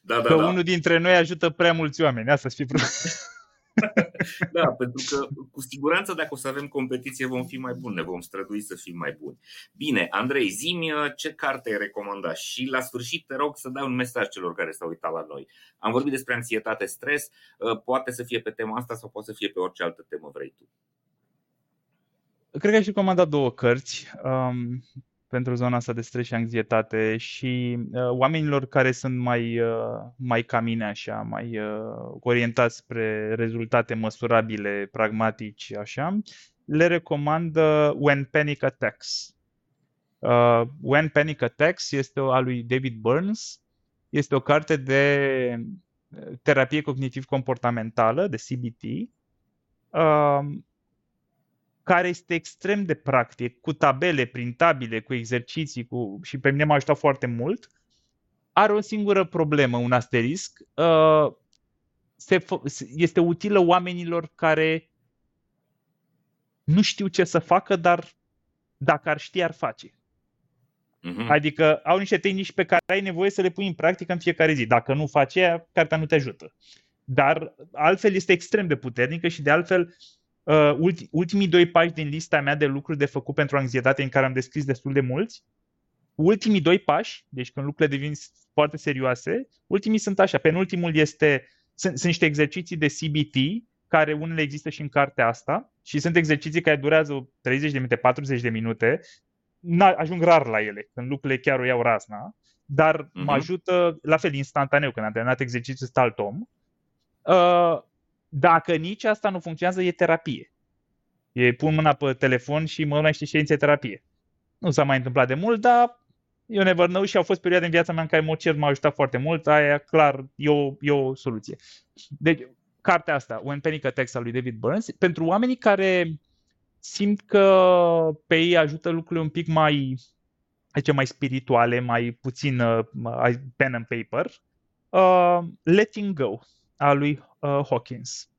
Da, da, că da. unul dintre noi ajută prea mulți oameni. Asta să fie problema. da, pentru că cu siguranță dacă o să avem competiție vom fi mai buni, ne vom strădui să fim mai buni. Bine, Andrei, zi ce carte ai recomandat și la sfârșit te rog să dai un mesaj celor care s-au uitat la noi. Am vorbit despre anxietate, stres, ă, poate să fie pe tema asta sau poate să fie pe orice altă temă vrei tu. Cred că aș recomanda două cărți. Um, pentru zona asta de stres și anxietate și uh, oamenilor care sunt mai, uh, mai ca mine așa, mai uh, orientați spre rezultate măsurabile, pragmatici așa, le recomand uh, When Panic Attacks. Uh, When Panic Attacks este a lui David Burns, este o carte de uh, terapie cognitiv-comportamentală, de CBT, uh, care este extrem de practic, cu tabele printabile, cu exerciții cu... și pe mine m-a ajutat foarte mult, are o singură problemă, un asterisc. Uh, se, este utilă oamenilor care nu știu ce să facă, dar dacă ar ști, ar face. Uh-huh. Adică au niște tehnici pe care ai nevoie să le pui în practică în fiecare zi. Dacă nu faci aia, cartea nu te ajută. Dar altfel este extrem de puternică și de altfel uh, ulti, ultimii doi pași din lista mea de lucruri de făcut pentru anxietate, în care am descris destul de mulți, ultimii doi pași, deci când lucrurile devin foarte serioase, ultimii sunt așa. Penultimul este, sunt, sunt niște exerciții de CBT, care unele există și în cartea asta și sunt exerciții care durează 30 de minute, 40 de minute, ajung rar la ele, când lucrurile chiar o iau rasna, dar uh-huh. mă mhm. ajută, la fel, instantaneu, când am terminat exercițiul, sunt alt om. Uh, dacă nici asta nu funcționează, e terapie. E pun mâna pe telefon și mă numește ședințe terapie. Nu s-a mai întâmplat de mult, dar eu never know și au fost perioade în viața mea în care Mocer m-a ajutat foarte mult, aia clar e o, e o soluție. Deci, cartea asta, When Panic Attacks al lui David Burns, pentru oamenii care simt că pe ei ajută lucrurile un pic mai, zice, mai spirituale, mai puțin uh, pen and paper, uh, Letting Go a lui uh, Hawkins.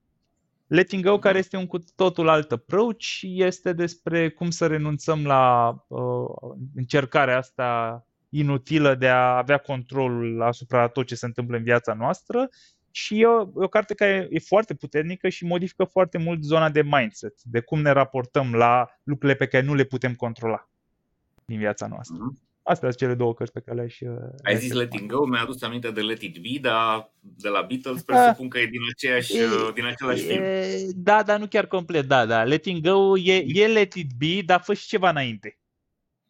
Letting Go, care este un cu totul alt approach, este despre cum să renunțăm la uh, încercarea asta inutilă de a avea controlul asupra tot ce se întâmplă în viața noastră și e o, e o carte care e foarte puternică și modifică foarte mult zona de mindset, de cum ne raportăm la lucrurile pe care nu le putem controla din viața noastră. Mm-hmm. Astea sunt cele două cărți pe care le-aș... Uh, Ai zis Letting Go, mi-a adus aminte de Let It Be, dar de la Beatles ah. presupun că e din, aceeași, e, uh, din același e, film. Da, dar nu chiar complet, da, da. Letting Go e, e Let It Be, dar fă și ceva înainte.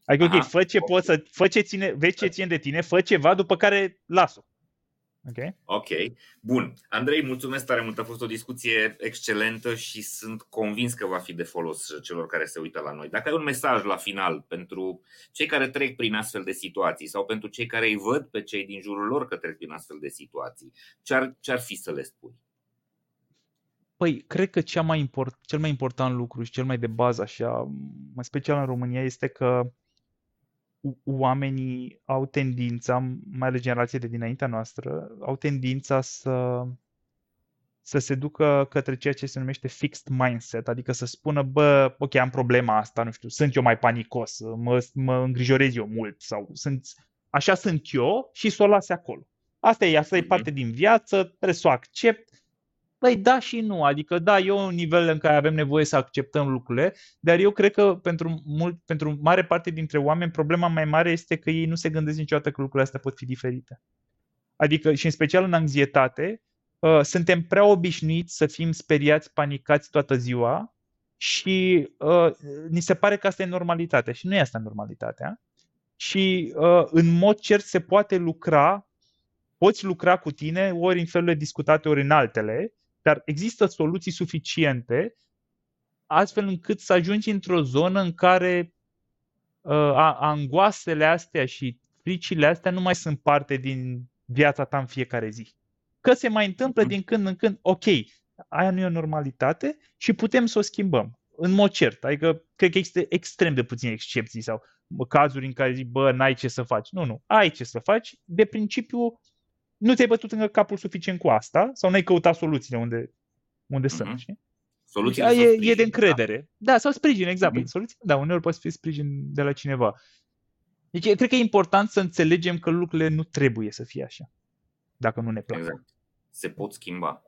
Adică, Aha, ok, fă ce okay. poți să, fă ce ține, vezi ce ține de tine, fă ceva, după care las-o. Ok. Ok. Bun. Andrei, mulțumesc tare mult. A fost o discuție excelentă și sunt convins că va fi de folos celor care se uită la noi. Dacă ai un mesaj la final pentru cei care trec prin astfel de situații sau pentru cei care îi văd pe cei din jurul lor că trec prin astfel de situații, ce-ar, ce-ar fi să le spui? Păi, cred că cea mai import, cel mai important lucru și cel mai de bază, așa, în special în România, este că oamenii au tendința, mai ales generațiile de dinaintea noastră, au tendința să, să se ducă către ceea ce se numește fixed mindset, adică să spună, bă, ok, am problema asta, nu știu, sunt eu mai panicos, mă, mă îngrijorez eu mult sau sunt, așa sunt eu și să o lase acolo. Asta e, asta e mhm. parte din viață, trebuie să o accept Băi, da și nu. Adică, da, e un nivel în care avem nevoie să acceptăm lucrurile, dar eu cred că pentru, mult, pentru mare parte dintre oameni problema mai mare este că ei nu se gândesc niciodată că lucrurile astea pot fi diferite. Adică, și în special în anxietate, uh, suntem prea obișnuiți să fim speriați, panicați toată ziua și uh, ni se pare că asta e normalitatea și nu e asta normalitatea. Și uh, în mod cert se poate lucra, poți lucra cu tine ori în felurile discutate, ori în altele, dar există soluții suficiente astfel încât să ajungi într-o zonă în care uh, angoasele astea și fricile astea nu mai sunt parte din viața ta în fiecare zi. Că se mai întâmplă mhm. din când în când, ok, aia nu e o normalitate și putem să o schimbăm. În mod cert, adică cred că există extrem de puține excepții sau cazuri în care zic, bă, n-ai ce să faci. Nu, nu, ai ce să faci. De principiu, nu ți-ai bătut încă capul suficient cu asta sau n-ai căutat soluțiile unde, unde mm-hmm. sunt, știi? Soluțiile deci, e, sprijin, e de încredere. Da, da sau sprijin, exact. Mm-hmm. Soluții, da, uneori poate fi sprijin de la cineva. Deci, cred că e important să înțelegem că lucrurile nu trebuie să fie așa, dacă nu ne plac. Exact. Se pot schimba.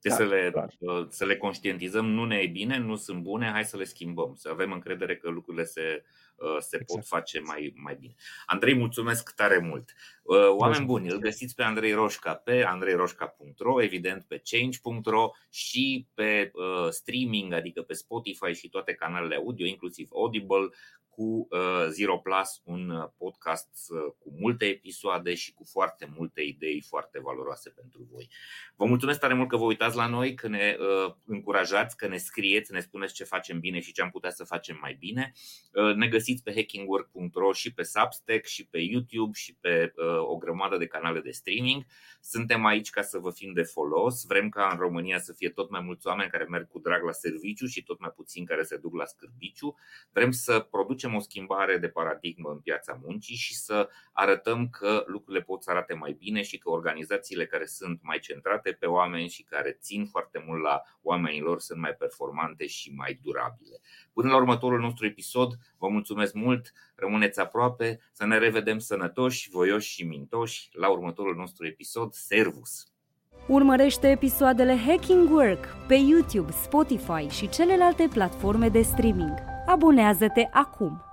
Trebuie da, să, le, clar. să le conștientizăm, nu ne e bine, nu sunt bune, hai să le schimbăm, să avem încredere că lucrurile se, uh, se exact. pot face mai, mai bine. Andrei, mulțumesc tare mult! Uh, oameni buni, îl găsiți pe Andrei Roșca pe andreiroșca.ro, evident pe change.ro și pe uh, streaming, adică pe Spotify și toate canalele audio, inclusiv Audible, cu uh, Zero Plus, un uh, podcast uh, cu multe episoade și cu foarte multe idei foarte valoroase pentru voi. Vă mulțumesc tare mult că vă uitați la noi, că ne încurajați, că ne scrieți, ne spuneți ce facem bine și ce am putea să facem mai bine. Ne găsiți pe hackingwork.ro și pe Substack și pe YouTube și pe o grămadă de canale de streaming. Suntem aici ca să vă fim de folos. Vrem ca în România să fie tot mai mulți oameni care merg cu drag la serviciu și tot mai puțini care se duc la scârbiciu. Vrem să producem facem o schimbare de paradigmă în piața muncii și să arătăm că lucrurile pot să arate mai bine și că organizațiile care sunt mai centrate pe oameni și care țin foarte mult la oamenilor sunt mai performante și mai durabile. Până la următorul nostru episod, vă mulțumesc mult, rămâneți aproape, să ne revedem sănătoși, voioși și mintoși la următorul nostru episod. Servus! Urmărește episoadele Hacking Work pe YouTube, Spotify și celelalte platforme de streaming. Abonează-te acum!